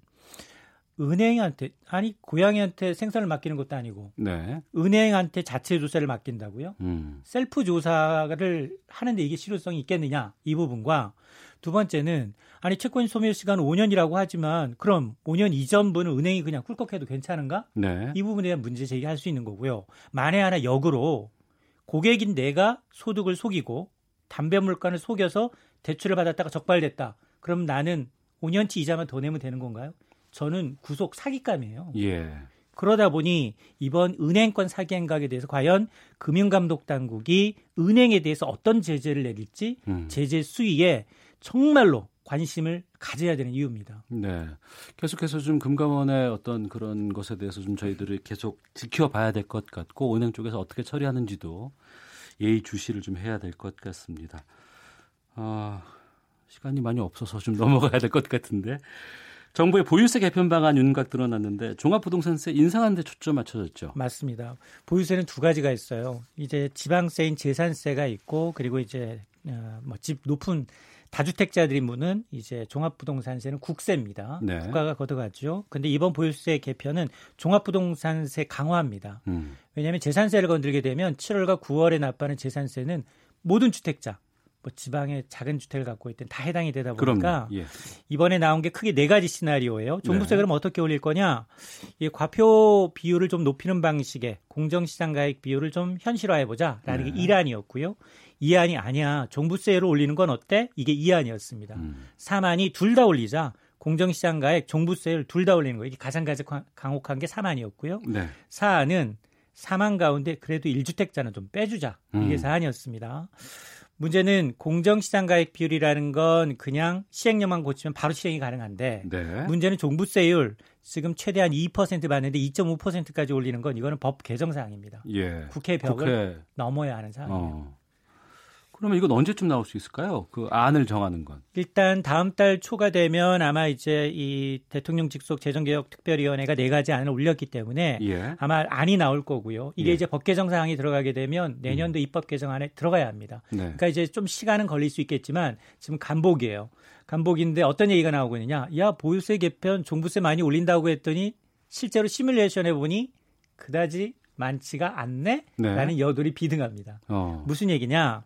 은행한테 아니 고양이한테 생선을 맡기는 것도 아니고 네. 은행한테 자체 조사를 맡긴다고요? 음. 셀프 조사를 하는데 이게 실효성이 있겠느냐 이 부분과 두 번째는 아니 채권 소멸 시간 5년이라고 하지만 그럼 5년 이전분은 은행이 그냥 꿀꺽해도 괜찮은가? 네. 이 부분에 대한 문제 제기할 수 있는 거고요. 만에 하나 역으로 고객인 내가 소득을 속이고 담배 물건을 속여서 대출을 받았다가 적발됐다. 그럼 나는 5년치 이자만 더 내면 되는 건가요? 저는 구속 사기감이에요. 예. 그러다 보니 이번 은행권 사기 행각에 대해서 과연 금융감독 당국이 은행에 대해서 어떤 제재를 내릴지 음. 제재 수위에 정말로 관심을 가져야 되는 이유입니다. 네. 계속해서 좀 금감원의 어떤 그런 것에 대해서 좀 저희들이 계속 지켜봐야 될 것 같고 은행 쪽에서 어떻게 처리하는지도 예의 주시를 좀 해야 될 것 같습니다. 아, 시간이 많이 없어서 좀 넘어가야 될 것 같은데. 정부의 보유세 개편 방안 윤곽 드러났는데 종합부동산세 인상하는 데 초점 맞춰졌죠. 맞습니다. 보유세는 두 가지가 있어요. 이제 지방세인 재산세가 있고 그리고 이제 어, 뭐집 높은 다주택자들이 무는 이제 종합부동산세는 국세입니다. 네. 국가가 걷어가죠. 근데 이번 보유세 개편은 종합부동산세 강화합니다. 음. 왜냐하면 재산세를 건들게 되면 7월과 9월에 납부하는 재산세는 모든 주택자, 뭐 지방의 작은 주택을 갖고 있든 다 해당이 되다 보니까. 예. 이번에 나온 게 크게 네 가지 시나리오예요. 종부세 네. 그럼 어떻게 올릴 거냐? 이 과표 비율을 좀 높이는 방식의 공정시장 가액 비율을 좀 현실화해 보자라는 네. 게 1안이었고요. 2안이 아니야. 종부세로 올리는 건 어때? 이게 2안이었습니다. 음. 3안이 둘 다 올리자. 공정시장 가액 종부세를 둘 다 올리는 거예요. 이게 가장 가장 강혹한 게 3안이었고요. 네. 4안은 4만 가운데 그래도 1주택자는 좀 빼주자. 이게 음. 4안이었습니다. 문제는 공정시장 가액 비율이라는 건 그냥 시행령만 고치면 바로 시행이 가능한데 네. 문제는 종부세율 지금 최대한 2% 받는데 2.5%까지 올리는 건 이거는 법 개정 사항입니다. 예. 국회 벽을 국회. 넘어야 하는 사항이에요. 어. 그러면 이건 언제쯤 나올 수 있을까요? 그 안을 정하는 건. 일단 다음 달 초가 되면 아마 이제 이 대통령 직속 재정개혁 특별위원회가 네 가지 안을 올렸기 때문에 예. 아마 안이 나올 거고요. 이게 예. 이제 법 개정 사항이 들어가게 되면 내년도 입법 개정안에 들어가야 합니다. 네. 그러니까 이제 좀 시간은 걸릴 수 있겠지만 지금 간복이에요. 간복인데 어떤 얘기가 나오고 있느냐? 야 보유세 개편 종부세 많이 올린다고 했더니 실제로 시뮬레이션 해보니 그다지 많지가 않네? 네. 라는 여돌이 비등합니다. 어. 무슨 얘기냐?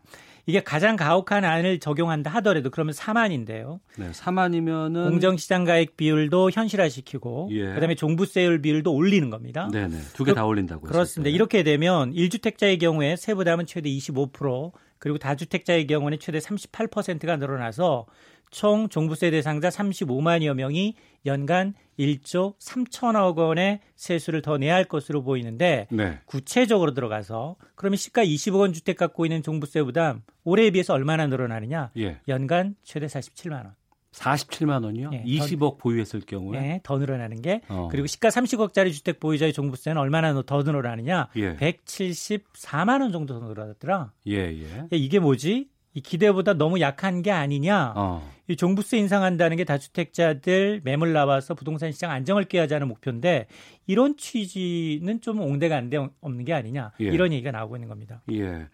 이게 가장 가혹한 안을 적용한다 하더라도 그러면 4만인데요. 네. 4만이면은 공정시장 가액 비율도 현실화시키고 예. 그다음에 종부세율 비율도 올리는 겁니다. 네 네. 두 개 다 올린다고 그렇습니다. 이렇게 되면 1주택자의 경우에 세부담은 최대 25% 그리고 다주택자의 경우는 최대 38%가 늘어나서 총 종부세 대상자 35만여 명이 연간 1조 3천억 원의 세수를 더 내야 할 것으로 보이는데 네. 구체적으로 들어가서 그러면 시가 20억 원 주택 갖고 있는 종부세 부담 올해에 비해서 얼마나 늘어나느냐? 예. 연간 최대 47만 원. 47만 원이요? 예, 20억 보유했을 경우에. 예, 더 늘어나는 게 어. 그리고 시가 30억짜리 주택 보유자의 종부세는 얼마나 더 늘어나느냐? 예. 174만 원 정도 더 늘어났더라. 예, 예. 야, 이게 뭐지? 이 기대보다 너무 약한 게 아니냐? 어. 이 종부세 인상한다는 게 다주택자들 매물 나와서 부동산 시장 안정을 깨하자는 목표인데 이런 취지는 좀 옹대가 안 돼, 없는 게 아니냐? 예. 이런 얘기가 나오고 있는 겁니다. 예.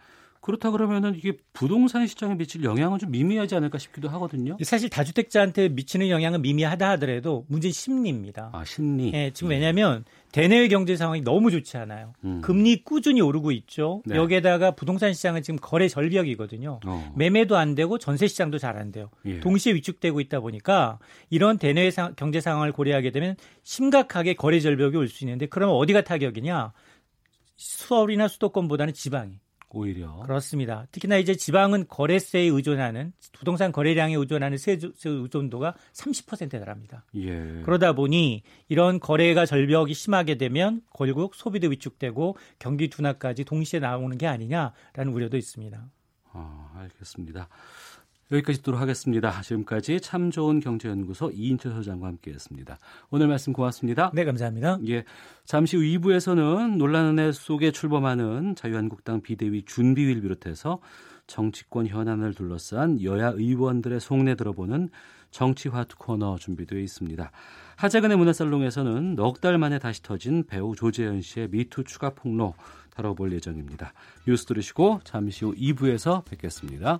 그렇다 그러면은 이게 부동산 시장에 미칠 영향은 좀 미미하지 않을까 싶기도 하거든요. 사실 다주택자한테 미치는 영향은 미미하다 하더라도 문제는 심리입니다. 아, 심리. 예, 지금 왜냐하면 대내외 경제 상황이 너무 좋지 않아요. 음. 금리 꾸준히 오르고 있죠. 네. 여기에다가 부동산 시장은 지금 거래 절벽이거든요. 어. 매매도 안 되고 전세 시장도 잘 안 돼요. 예. 동시에 위축되고 있다 보니까 이런 대내외 상- 경제 상황을 고려하게 되면 심각하게 거래 절벽이 올 수 있는데 그러면 어디가 타격이냐? 서울이나 수도권보다는 지방이. 오히려. 그렇습니다. 특히나 이제 지방은 거래세에 의존하는 부동산 거래량에 의존하는 세제 의존도가 30%에 달합니다. 예. 그러다 보니 이런 거래가 절벽이 심하게 되면 결국 소비도 위축되고 경기 둔화까지 동시에 나오는 게 아니냐라는 우려도 있습니다. 아, 알겠습니다. 여기까지 듣도록 하겠습니다. 지금까지 참 좋은 경제연구소 이인철 소장과 함께했습니다. 오늘 말씀 고맙습니다. 네, 감사합니다. 예, 잠시 후 2부에서는 논란의 속에 출범하는 자유한국당 비대위 준비위를 비롯해서 정치권 현안을 둘러싼 여야 의원들의 속내 들어보는 정치화투 코너 준비되어 있습니다. 하재근의 문화살롱에서는 넉 달 만에 다시 터진 배우 조재현 씨의 미투 추가 폭로 다뤄볼 예정입니다. 뉴스 들으시고 잠시 후 2부에서 뵙겠습니다.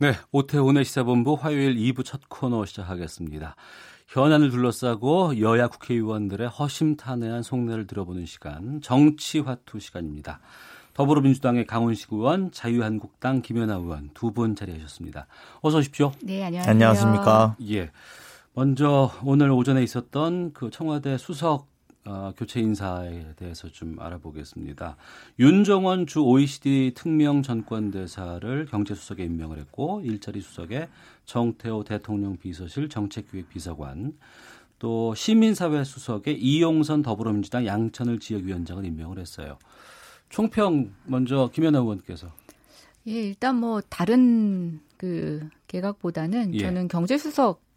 네, 오태훈의 시사본부 화요일 2부 첫 코너 시작하겠습니다. 현안을 둘러싸고 여야 국회의원들의 허심탄회한 속내를 들어보는 시간, 정치화투 시간입니다. 더불어민주당의 강훈식 의원, 자유한국당 김연아 의원 두 분 자리하셨습니다. 어서 오십시오. 네, 안녕하세요. 안녕하십니까. 예. 먼저 오늘 오전에 있었던 그 청와대 수석 어, 교체 인사에 대해서 좀 알아보겠습니다. 윤정원 주 OECD 특명 전권대사를 경제수석에 임명을 했고 일자리 수석에 정태호 대통령 비서실 정책기획비서관 또 시민사회 수석에 이용선 더불어민주당 양천을 지역위원장을 임명을 했어요. 총평 먼저 김연아 의원께서 예, 일단 뭐 다른 그 개각보다는 예. 저는 경제수석의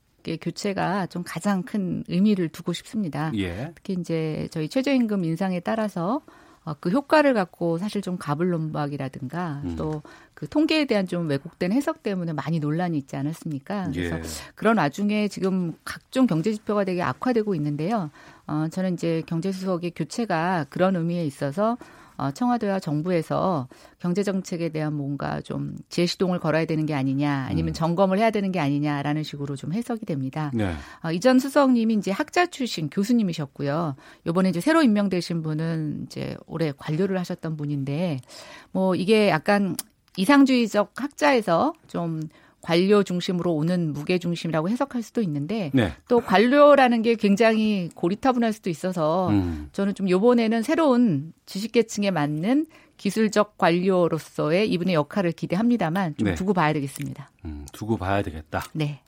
교체가 좀 가장 큰 의미를 두고 싶습니다. 예. 특히 이제 저희 최저임금 인상에 따라서 어, 그 효과를 갖고 사실 좀 가불론박이라든가 음. 또그 통계에 대한 좀 왜곡된 해석 때문에 많이 논란이 있지 않았습니까? 그래서 예. 그런 와중에 지금 각종 경제 지표가 되게 악화되고 있는데요. 어, 저는 이제 경제수석의 교체가 그런 의미에 있어서 어, 청와대와 정부에서 경제 정책에 대한 뭔가 좀 제시동을 걸어야 되는 게 아니냐, 아니면 음. 점검을 해야 되는 게 아니냐라는 식으로 좀 해석이 됩니다. 네. 어, 이전 수석님이 이제 학자 출신 교수님이셨고요. 요번에 이제 새로 임명되신 분은 이제 올해 관료를 하셨던 분인데 뭐 이게 약간 이상주의적 학자에서 좀 관료 중심으로 오는 무게 중심이라고 해석할 수도 있는데 네. 또 관료라는 게 굉장히 고리타분할 수도 있어서 음. 저는 좀 요번에는 새로운 지식계층에 맞는 기술적 관료로서의 이분의 역할을 기대합니다만 좀 네. 두고 봐야 되겠습니다. 음, 두고 봐야 되겠다. 네.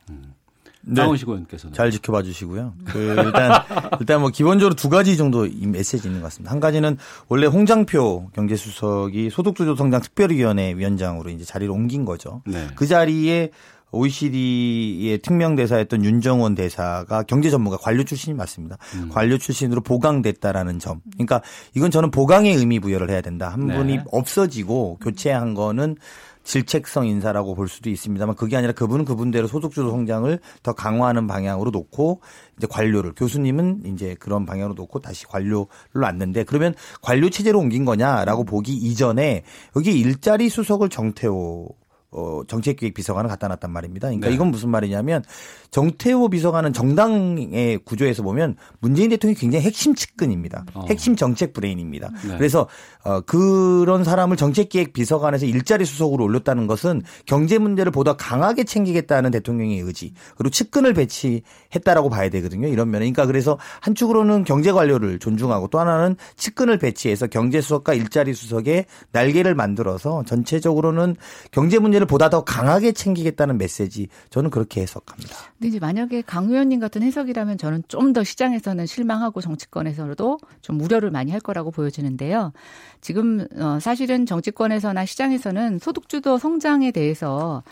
강원식 의원께서는 잘 지켜봐 주시고요. 그 일단 일단 뭐 기본적으로 두 가지 정도 이 메시지 있는 것 같습니다. 한 가지는 원래 홍장표 경제수석이 소득주도 성장 특별위원회 위원장으로 이제 자리를 옮긴 거죠. 네. 그 자리에 OECD의 특명 대사였던 윤정원 대사가 경제 전문가 관료 출신이 맞습니다. 음. 관료 출신으로 보강됐다라는 점. 그러니까 이건 저는 보강의 의미 부여를 해야 된다. 한 네. 분이 없어지고 교체한 거는 질책성 인사라고 볼 수도 있습니다만 그게 아니라 그분은 그분대로 소득주도 성장을 더 강화하는 방향으로 놓고 이제 관료를 교수님은 이제 그런 방향으로 놓고 다시 관료를 놨는데 그러면 관료 체제로 옮긴 거냐라고 보기 이전에 여기 일자리 수석을 정태호 어, 정책기획 비서관을 갖다 놨단 말입니다. 그러니까 네. 이건 무슨 말이냐면 정태호 비서관은 정당의 구조에서 보면 문재인 대통령이 굉장히 핵심 측근입니다. 어. 핵심 정책 브레인입니다. 네. 그래서 어, 그런 사람을 정책기획 비서관에서 일자리 수석으로 올렸다는 것은 경제 문제를 보다 강하게 챙기겠다는 대통령의 의지 그리고 측근을 배치했다라고 봐야 되거든요. 이런 면에 그러니까 그래서 한쪽으로는 경제 관료를 존중하고 또 하나는 측근을 배치해서 경제 수석과 일자리 수석의 날개를 만들어서 전체적으로는 경제 문제를 보다 더 강하게 챙기겠다는 메시지 저는 그렇게 해석합니다. 근데 이제 만약에 강 의원님 같은 해석이라면 저는 좀 더 시장에서는 실망하고 정치권에서도 좀 우려를 많이 할 거라고 보여지는데요. 지금 어 사실은 정치권에서나 시장에서는 소득주도 성장에 대해서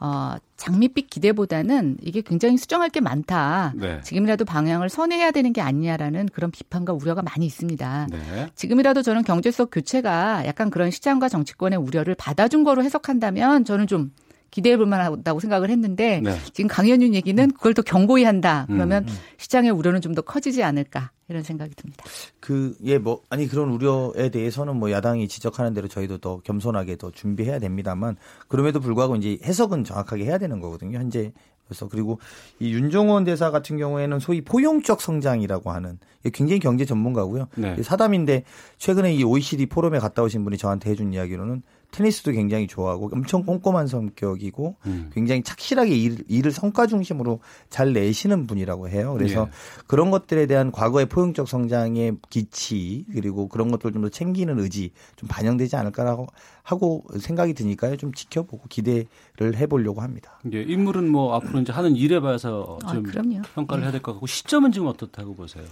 어 장밋빛 기대보다는 이게 굉장히 수정할 게 많다. 네. 지금이라도 방향을 선회해야 되는 게 아니냐라는 그런 비판과 우려가 많이 있습니다. 네. 지금이라도 저는 경제적 교체가 약간 그런 시장과 정치권의 우려를 받아준 거로 해석한다면 저는 좀 기대해 볼 만하다고 생각을 했는데 네. 지금 강현윤 얘기는 그걸 더 경고히 한다. 그러면 음. 시장의 우려는 좀 더 커지지 않을까 이런 생각이 듭니다. 그, 예, 뭐, 아니, 그런 우려에 대해서는 뭐 야당이 지적하는 대로 저희도 더 겸손하게 더 준비해야 됩니다만 그럼에도 불구하고 이제 해석은 정확하게 해야 되는 거거든요. 현재. 그래서 그리고 이 윤종원 대사 같은 경우에는 소위 포용적 성장이라고 하는 굉장히 경제 전문가고요. 네. 이 사담인데 최근에 이 OECD 포럼에 갔다 오신 분이 저한테 해준 이야기로는 테니스도 굉장히 좋아하고 엄청 꼼꼼한 성격이고 음. 굉장히 착실하게 일, 일을 성과 중심으로 잘 내시는 분이라고 해요. 그래서 예. 그런 것들에 대한 과거의 포용적 성장의 기치 그리고 그런 것들을 좀 더 챙기는 의지 좀 반영되지 않을까라고 하고 생각이 드니까요. 좀 지켜보고 기대를 해보려고 합니다. 예, 인물은 뭐 앞으로 이제 하는 일에 봐서 아, 좀 그럼요. 평가를 네. 해야 될 것 같고 시점은 지금 어떻다고 보세요?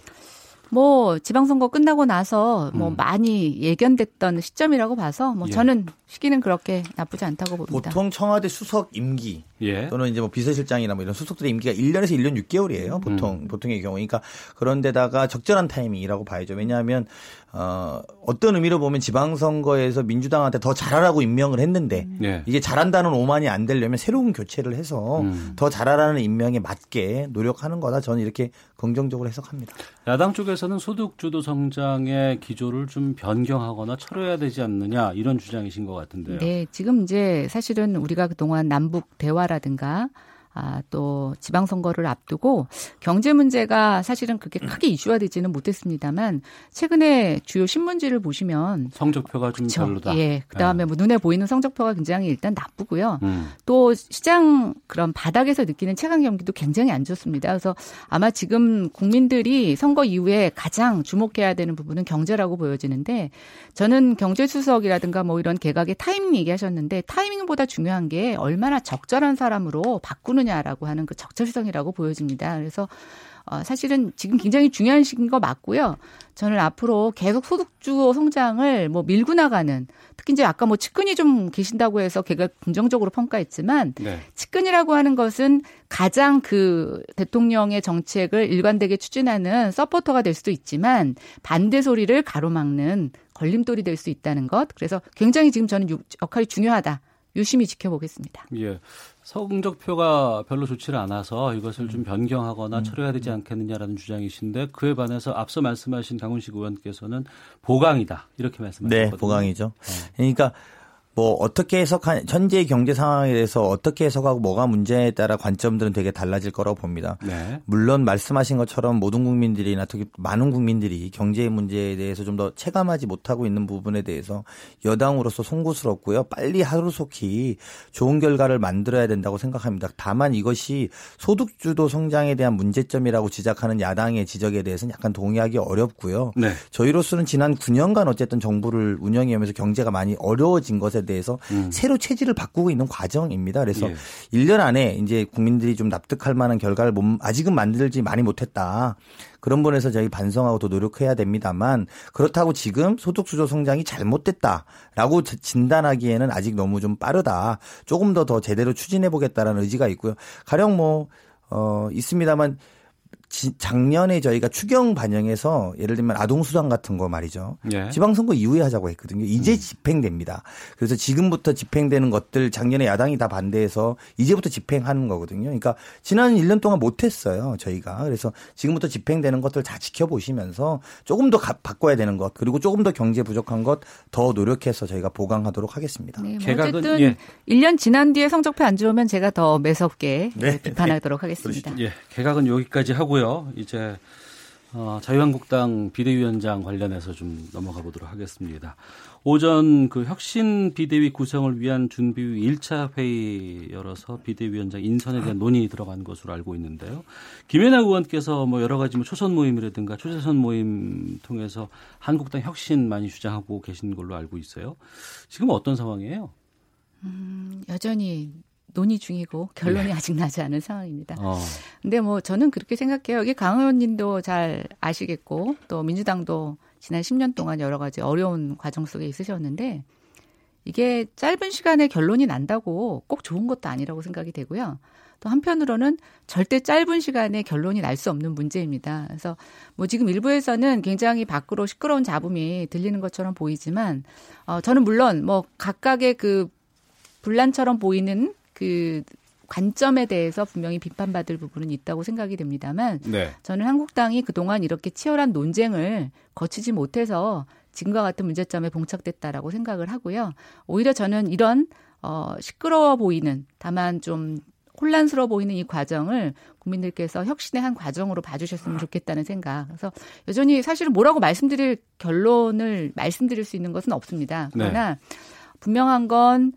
뭐 지방선거 끝나고 나서 뭐 음. 많이 예견됐던 시점이라고 봐서 뭐 예. 저는 시기는 그렇게 나쁘지 않다고 봅니다. 보통 청와대 수석 임기 예. 또는 이제 뭐 비서실장이나 뭐 이런 수석들의 임기가 1년에서 1년 6개월이에요. 보통 음. 보통의 경우. 그러니까 그런데다가 적절한 타이밍이라고 봐야죠. 왜냐하면 어 어떤 의미로 보면 지방선거에서 민주당한테 더 잘하라고 임명을 했는데 예. 이게 잘한다는 오만이 안 되려면 새로운 교체를 해서 음. 더 잘하라는 임명에 맞게 노력하는 거다. 저는 이렇게 긍정적으로 해석합니다. 야당 쪽에서는 소득 주도 성장의 기조를 좀 변경하거나 철회해야 되지 않느냐 이런 주장이신 것 같은데요. 네, 지금 이제 사실은 우리가 그동안 남북 대화라든가 아, 또 지방선거를 앞두고 경제 문제가 사실은 그렇게 크게 이슈화되지는 못했습니다만 최근에 주요 신문지를 보시면 성적표가 좀 그쵸. 별로다. 예, 그다음에 뭐 눈에 보이는 성적표가 굉장히 일단 나쁘고요. 음. 또 시장 그런 바닥에서 느끼는 체감 경기도 굉장히 안 좋습니다. 그래서 아마 지금 국민들이 선거 이후에 가장 주목해야 되는 부분은 경제라고 보여지는데 저는 경제 수석이라든가 뭐 이런 개각의 타이밍 얘기하셨는데 타이밍보다 중요한 게 얼마나 적절한 사람으로 바꾸느냐 거냐라고 하는 그 적절성이라고 보여집니다. 그래서 어, 사실은 지금 굉장히 중요한 시기인 거 맞고요. 저는 앞으로 계속 소득주 성장을 뭐 밀고 나가는 특히 이제 아까 뭐 측근이 좀 계신다고 해서 걔가 긍정적으로 평가했지만 네. 측근이라고 하는 것은 가장 그 대통령의 정책을 일관되게 추진하는 서포터가 될 수도 있지만 반대 소리를 가로막는 걸림돌이 될 수 있다는 것. 그래서 굉장히 지금 저는 유- 역할이 중요하다. 유심히 지켜보겠습니다. 예. 성적표가 별로 좋지는 않아서 이것을 좀 변경하거나 처리해야 되지 않겠느냐라는 주장이신데 그에 반해서 앞서 말씀하신 강훈식 의원께서는 보강이다. 이렇게 말씀하셨거든요. 네, 보강이죠. 그러니까 뭐 어떻게 해석한 현재 경제 상황에 대해서 어떻게 해석하고 뭐가 문제에 따라 관점들은 되게 달라질 거라고 봅니다. 네. 물론 말씀하신 것처럼 모든 국민들이나 특히 많은 국민들이 경제 문제에 대해서 좀 더 체감하지 못하고 있는 부분에 대해서 여당으로서 송구스럽고요. 빨리 하루속히 좋은 결과를 만들어야 된다고 생각합니다. 다만 이것이 소득주도 성장에 대한 문제점이라고 지적하는 야당의 지적에 대해서는 약간 동의하기 어렵고요. 네. 저희로서는 지난 9년간 어쨌든 정부를 운영하면서 경제가 많이 어려워진 것에 대해서 새로 체질을 바꾸고 있는 과정입니다. 그래서 예. 1년 안에 이제 국민들이 좀 납득할 만한 결과를 못- 아직은 만들지 많이 못했다. 그런 부분에서 저희 반성하고 더 노력해야 됩니다만 그렇다고 지금 소득수조 성장이 잘못됐다라고 지- 진단하기에는 아직 너무 좀 빠르다. 조금 더더 제대로 추진해 보겠다라는 의지가 있고요. 가령 뭐 어, 있습니다만 지- 작년에 저희가 추경 반영해서 예를 들면 아동수당 같은 거 말이죠. 예. 지방선거 이후에 하자고 했거든요. 이제 집행됩니다. 그래서 지금부터 집행되는 것들 작년에 야당이 다 반대해서 이제부터 집행하는 거거든요. 그러니까 지난 1년 동안 못했어요. 저희가. 그래서 지금부터 집행되는 것들 다 지켜보시면서 조금 더 가- 바꿔야 되는 것 그리고 조금 더 경제 부족한 것 더 노력해서 저희가 보강하도록 하겠습니다. 네, 뭐 개각은, 어쨌든 예. 1년 지난 뒤에 성적표 안 좋으면 제가 더 매섭게 네. 비판하도록 하겠습니다. 예, 개각은 여기까지 하고요. 이제 어, 자유한국당 비대위원장 관련해서 좀 넘어가 보도록 하겠습니다. 오전 그 혁신 비대위 구성을 위한 준비위 1차 회의 열어서 비대위원장 인선에 대한 논의 들어간 것으로 알고 있는데요. 김연아 의원께서 뭐 여러 가지 뭐 초선 모임이라든가 초재선 모임 통해서 한국당 혁신 많이 주장하고 계신 걸로 알고 있어요. 지금 어떤 상황이에요? 음, 여전히 논의 중이고 결론이 아직 나지 않은 상황입니다. 어, 근데 뭐 저는 그렇게 생각해요. 이게 강 의원님도 잘 아시겠고 또 민주당도 지난 10년 동안 여러 가지 어려운 과정 속에 있으셨는데 이게 짧은 시간에 결론이 난다고 꼭 좋은 것도 아니라고 생각이 되고요. 또 한편으로는 절대 짧은 시간에 결론이 날 수 없는 문제입니다. 그래서 뭐 지금 일부에서는 굉장히 밖으로 시끄러운 잡음이 들리는 것처럼 보이지만 어 저는 물론 뭐 각각의 그 분란처럼 보이는 그 관점에 대해서 분명히 비판받을 부분은 있다고 생각이 됩니다만 네. 저는 한국당이 그동안 이렇게 치열한 논쟁을 거치지 못해서 지금과 같은 문제점에 봉착됐다라고 생각을 하고요. 오히려 저는 이런 어 시끄러워 보이는 다만 좀 혼란스러워 보이는 이 과정을 국민들께서 혁신의 한 과정으로 봐주셨으면 좋겠다는 생각. 그래서 여전히 사실은 뭐라고 말씀드릴 결론을 말씀드릴 수 있는 것은 없습니다. 그러나 분명한 건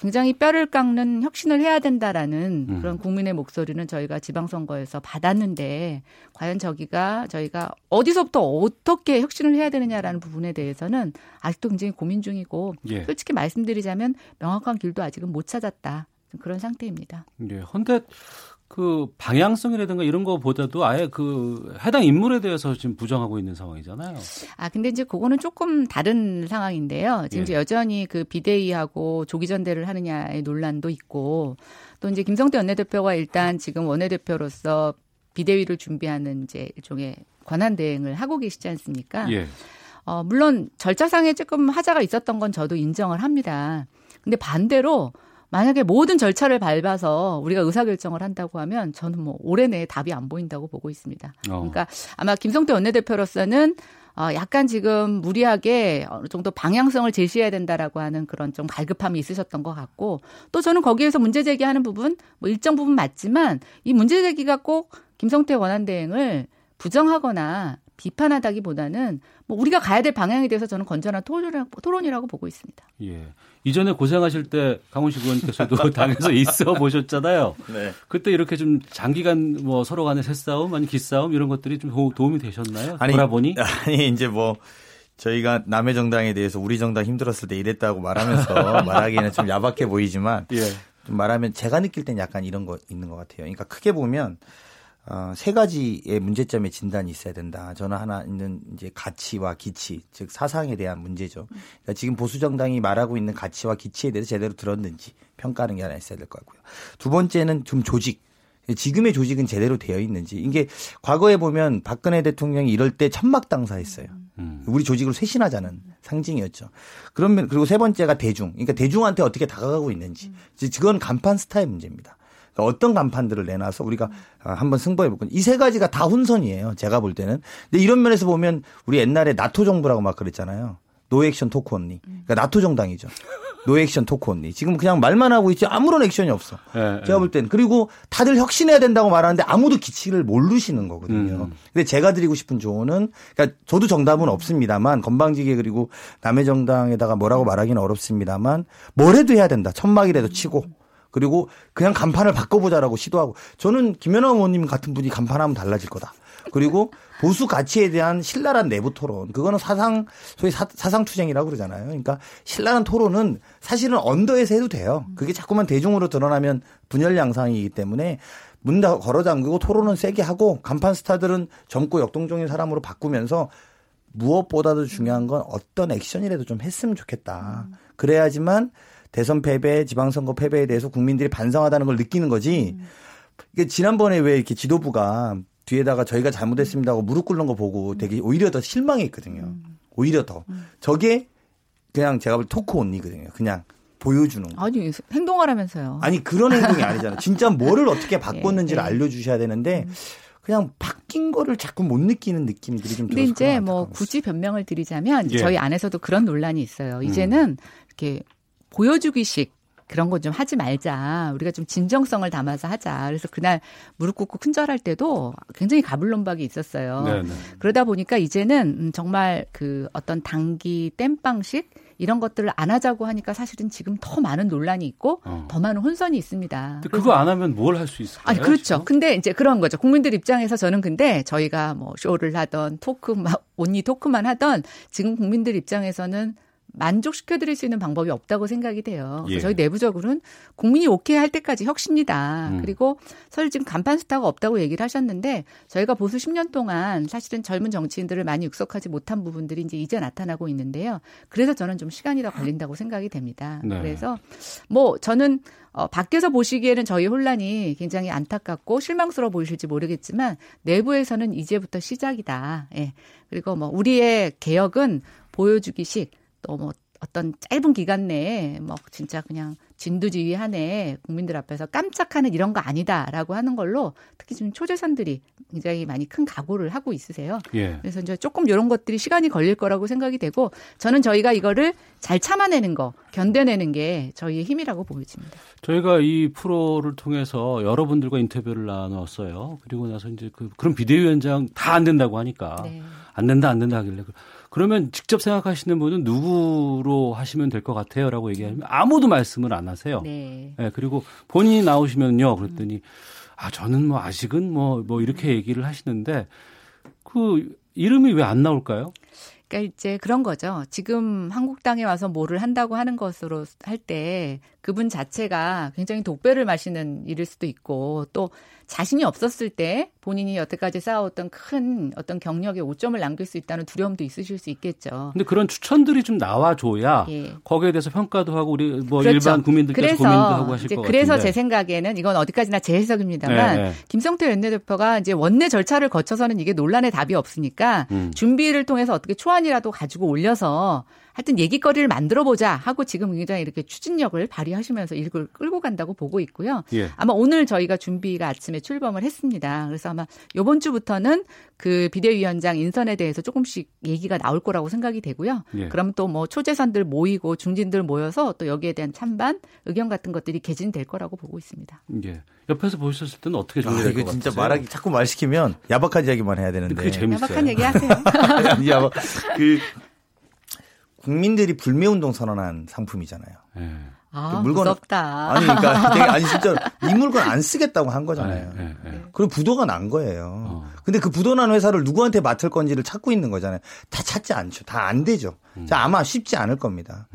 굉장히 뼈를 깎는 혁신을 해야 된다라는 음. 그런 국민의 목소리는 저희가 지방선거에서 받았는데 과연 저기가 저희가 어디서부터 어떻게 혁신을 해야 되느냐라는 부분에 대해서는 아직도 굉장히 고민 중이고 예. 솔직히 말씀드리자면 명확한 길도 아직은 못 찾았다 그런 상태입니다. 예. 근데 그 방향성이라든가 이런 거보다도 아예 그 해당 인물에 대해서 지금 부정하고 있는 상황이잖아요. 아, 근데 이제 그거는 조금 다른 상황인데요. 지금 예. 여전히 그 비대위하고 조기 전대를 하느냐의 논란도 있고 또 이제 김성태 원내대표가 일단 지금 원내대표로서 비대위를 준비하는 이제 일종의 권한 대행을 하고 계시지 않습니까? 예. 어, 물론 절차상에 조금 하자가 있었던 건 저도 인정을 합니다. 근데 반대로 만약에 모든 절차를 밟아서 우리가 의사결정을 한다고 하면 저는 뭐 올해 내에 답이 안 보인다고 보고 있습니다. 어. 그러니까 아마 김성태 원내대표로서는 어, 약간 지금 무리하게 어느 정도 방향성을 제시해야 된다라고 하는 그런 좀 갈급함이 있으셨던 것 같고 또 저는 거기에서 문제 제기하는 부분 뭐 일정 부분 맞지만 이 문제 제기가 꼭 김성태 원안 대행을 부정하거나 비판하다기보다는 뭐 우리가 가야 될 방향에 대해서 저는 건전한 토론이라고, 토론이라고 보고 있습니다. 예. 이전에 고생하실 때 강훈식 의원께서도 당에서 있어 보셨잖아요. 네. 그때 이렇게 좀 장기간 뭐 서로 간의 새싸움 아니 기싸움 이런 것들이 좀 도, 도움이 되셨나요? 아니, 돌아보니? 아니 이제 뭐 저희가 남의 정당에 대해서 우리 정당 힘들었을 때 이랬다고 말하면서 말하기에는 좀 야박해 보이지만 예. 좀 말하면 제가 느낄 땐 약간 이런 거 있는 것 같아요. 그러니까 크게 보면 어, 세 가지의 문제점의 진단이 있어야 된다. 저는 하나 있는 이제 가치와 기치, 즉 사상에 대한 문제죠. 그러니까 지금 보수 정당이 말하고 있는 가치와 기치에 대해서 제대로 들었는지 평가하는 게 하나 있어야 될 것 같고요. 두 번째는 좀 조직. 지금의 조직은 제대로 되어 있는지. 이게 과거에 보면 박근혜 대통령이 이럴 때 천막 당사했어요. 음. 우리 조직으로 쇄신하자는 상징이었죠. 그러면 그리고 세 번째가 대중. 그러니까 대중한테 어떻게 다가가고 있는지. 그건 간판 스타일 문제입니다. 그러니까 어떤 간판들을 내놔서 우리가 아, 한번 승부해 볼 건데 이 세 가지가 다 혼선이에요. 제가 볼 때는. 근데 이런 면에서 보면 우리 옛날에 나토 정부라고 막 그랬잖아요. no action talk only. 그러니까 나토 정당이죠. no action talk only. 지금 그냥 말만 하고 있지 아무런 액션이 없어. 예, 제가 볼 땐. 그리고 다들 혁신해야 된다고 말하는데 아무도 기치를 모르시는 거거든요. 음. 근데 제가 드리고 싶은 조언은 그러니까 저도 정답은 없습니다만 건방지게 그리고 남의 정당에다가 뭐라고 말하기는 어렵습니다만 뭐래도 해야 된다. 천막이라도 치고 그리고 그냥 간판을 바꿔보자라고 시도하고 저는 김연아 의원님 같은 분이 간판하면 달라질 거다. 그리고 보수 가치에 대한 신랄한 내부 토론 그거는 사상 소위 사, 상 투쟁이라고 그러잖아요. 그러니까 신랄한 토론은 사실은 언더에서 해도 돼요. 그게 자꾸만 대중으로 드러나면 분열 양상이기 때문에 문 다 걸어 잠그고 토론은 세게 하고 간판 스타들은 젊고 역동적인 사람으로 바꾸면서 무엇보다도 중요한 건 어떤 액션이라도 좀 했으면 좋겠다. 그래야지만 대선 패배, 지방선거 패배에 대해서 국민들이 반성하다는 걸 느끼는 거지. 이게 지난번에 왜 이렇게 지도부가 뒤에다가 저희가 잘못했습니다 하고 무릎 꿇는 거 보고 되게 오히려 더 실망했거든요. 오히려 더. 저게 그냥 제가 볼 토크 온리거든요. 그냥 보여주는 거. 아니 행동하라면서요. 아니 그런 행동이 아니잖아요. 진짜 뭐를 어떻게 바꿨는지를 예, 예. 알려주셔야 되는데 그냥 바뀐 거를 자꾸 못 느끼는 느낌들이 좀 근데 들어서 이제 그런 것 뭐. 굳이 변명을 드리자면 이제 예. 저희 안에서도 그런 논란이 있어요. 이제는 이렇게 보여주기식 그런 거좀 하지 말자. 우리가 좀 진정성을 담아서 하자. 그래서 그날 무릎 꿇고 큰절할 때도 굉장히 가불론박이 있었어요. 네, 네. 그러다 보니까 이제는 음, 정말 그 어떤 단기 땜빵식 이런 것들을 안 하자고 하니까 사실은 지금 더 많은 논란이 있고 어. 더 많은 혼선이 있습니다. 그거 안 하면 뭘 할 수 있을까요? 아니 그렇죠. 지금? 근데 이제 그런 거죠. 국민들 입장에서 저는 근데 저희가 뭐 쇼를 하던 토크 막 온리 토크만 하던 지금 국민들 입장에서는 만족시켜 드릴 수 있는 방법이 없다고 생각이 돼요. 예. 저희 내부적으로는 국민이 오케이 할 때까지 혁신이다. 음. 그리고 사실 지금 간판 스타가 없다고 얘기를 하셨는데 저희가 보수 10년 동안 사실은 젊은 정치인들을 많이 육성하지 못한 부분들이 이제 이제 나타나고 있는데요. 그래서 저는 좀 시간이 더 걸린다고 생각이 됩니다. 네. 그래서 뭐 저는 어, 밖에서 보시기에는 저희 혼란이 굉장히 안타깝고 실망스러워 보이실지 모르겠지만 내부에서는 이제부터 시작이다. 예. 그리고 뭐 우리의 개혁은 보여주기식 또뭐 어떤 짧은 기간 내에 뭐 진짜 그냥 진두지휘하네 국민들 앞에서 깜짝하는 이런 거 아니다라고 하는 걸로 특히 지금 초재선들이 굉장히 많이 큰 각오를 하고 있으세요. 예. 그래서 이제 조금 이런 것들이 시간이 걸릴 거라고 생각이 되고 저는 저희가 이거를 잘 참아내는 거, 견뎌내는 게 저희의 힘이라고 보여집니다. 저희가 이 프로를 통해서 여러분들과 인터뷰를 나눴어요. 그리고 나서 이제 그 그런 비대위원장 다 안 된다고 하니까 네. 안 된다 안 된다 하길래 그러면 직접 생각하시는 분은 누구로 하시면 될 것 같아요라고 얘기하면 아무도 말씀을 안 하세요. 네. 예, 그리고 본인이 나오시면요. 그랬더니 아 저는 뭐 아직은 뭐뭐 이렇게 얘기를 하시는데 그 이름이 왜 안 나올까요? 그러니까 이제 그런 거죠. 지금 한국당에 와서 뭐를 한다고 하는 것으로 할 때 그분 자체가 굉장히 독배를 마시는 일일 수도 있고 또 자신이 없었을 때 본인이 여태까지 쌓아왔던 큰 어떤 경력에 오점을 남길 수 있다는 두려움도 있으실 수 있겠죠. 근데 그런 추천들이 좀 나와줘야 예. 거기에 대해서 평가도 하고 우리 뭐 그렇죠. 일반 국민들께서 고민도 하고 하실 것 그래서 같은데. 제 생각에는 이건 어디까지나 제 해석입니다만 네, 네. 김성태 원내대표가 이제 원내 절차를 거쳐서는 이게 논란의 답이 없으니까 음. 준비를 통해서 어떻게 초안이라도 가지고 올려서 하여튼 얘기거리를 만들어 보자 하고 지금 굉장히 이렇게 추진력을 발휘하시면서 일을 끌고 간다고 보고 있고요. 예. 아마 오늘 저희가 준비가 아침에 출범을 했습니다. 그래서 아마 요번 주부터는 그 비대위원장 인선에 대해서 조금씩 얘기가 나올 거라고 생각이 되고요. 예. 그러면 또뭐 초재선들 모이고 중진들 모여서 또 여기에 대한 찬반 의견 같은 것들이 개진될 거라고 보고 있습니다. 예. 옆에서 보셨을 때는 어떻게 아, 정리될 것 이거 진짜 같으세요? 말하기 자꾸 말 시키면 야박한 이야기만 해야 되는데. 그게 재밌어요. 야박한 얘기 하세요. 아니, 야박. 그 국민들이 불매 운동 선언한 상품이잖아요. 아, 그 물건을- 무섭다. 아니, 그러니까 되게 아니 진짜 이 물건 안 쓰겠다고 한 거잖아요. 네, 네, 네. 그리고 부도가 난 거예요. 근데 그 부도 난 회사를 누구한테 맡을 건지를 찾고 있는 거잖아요. 다 찾지 않죠. 다 안 되죠. 자, 아마 쉽지 않을 겁니다.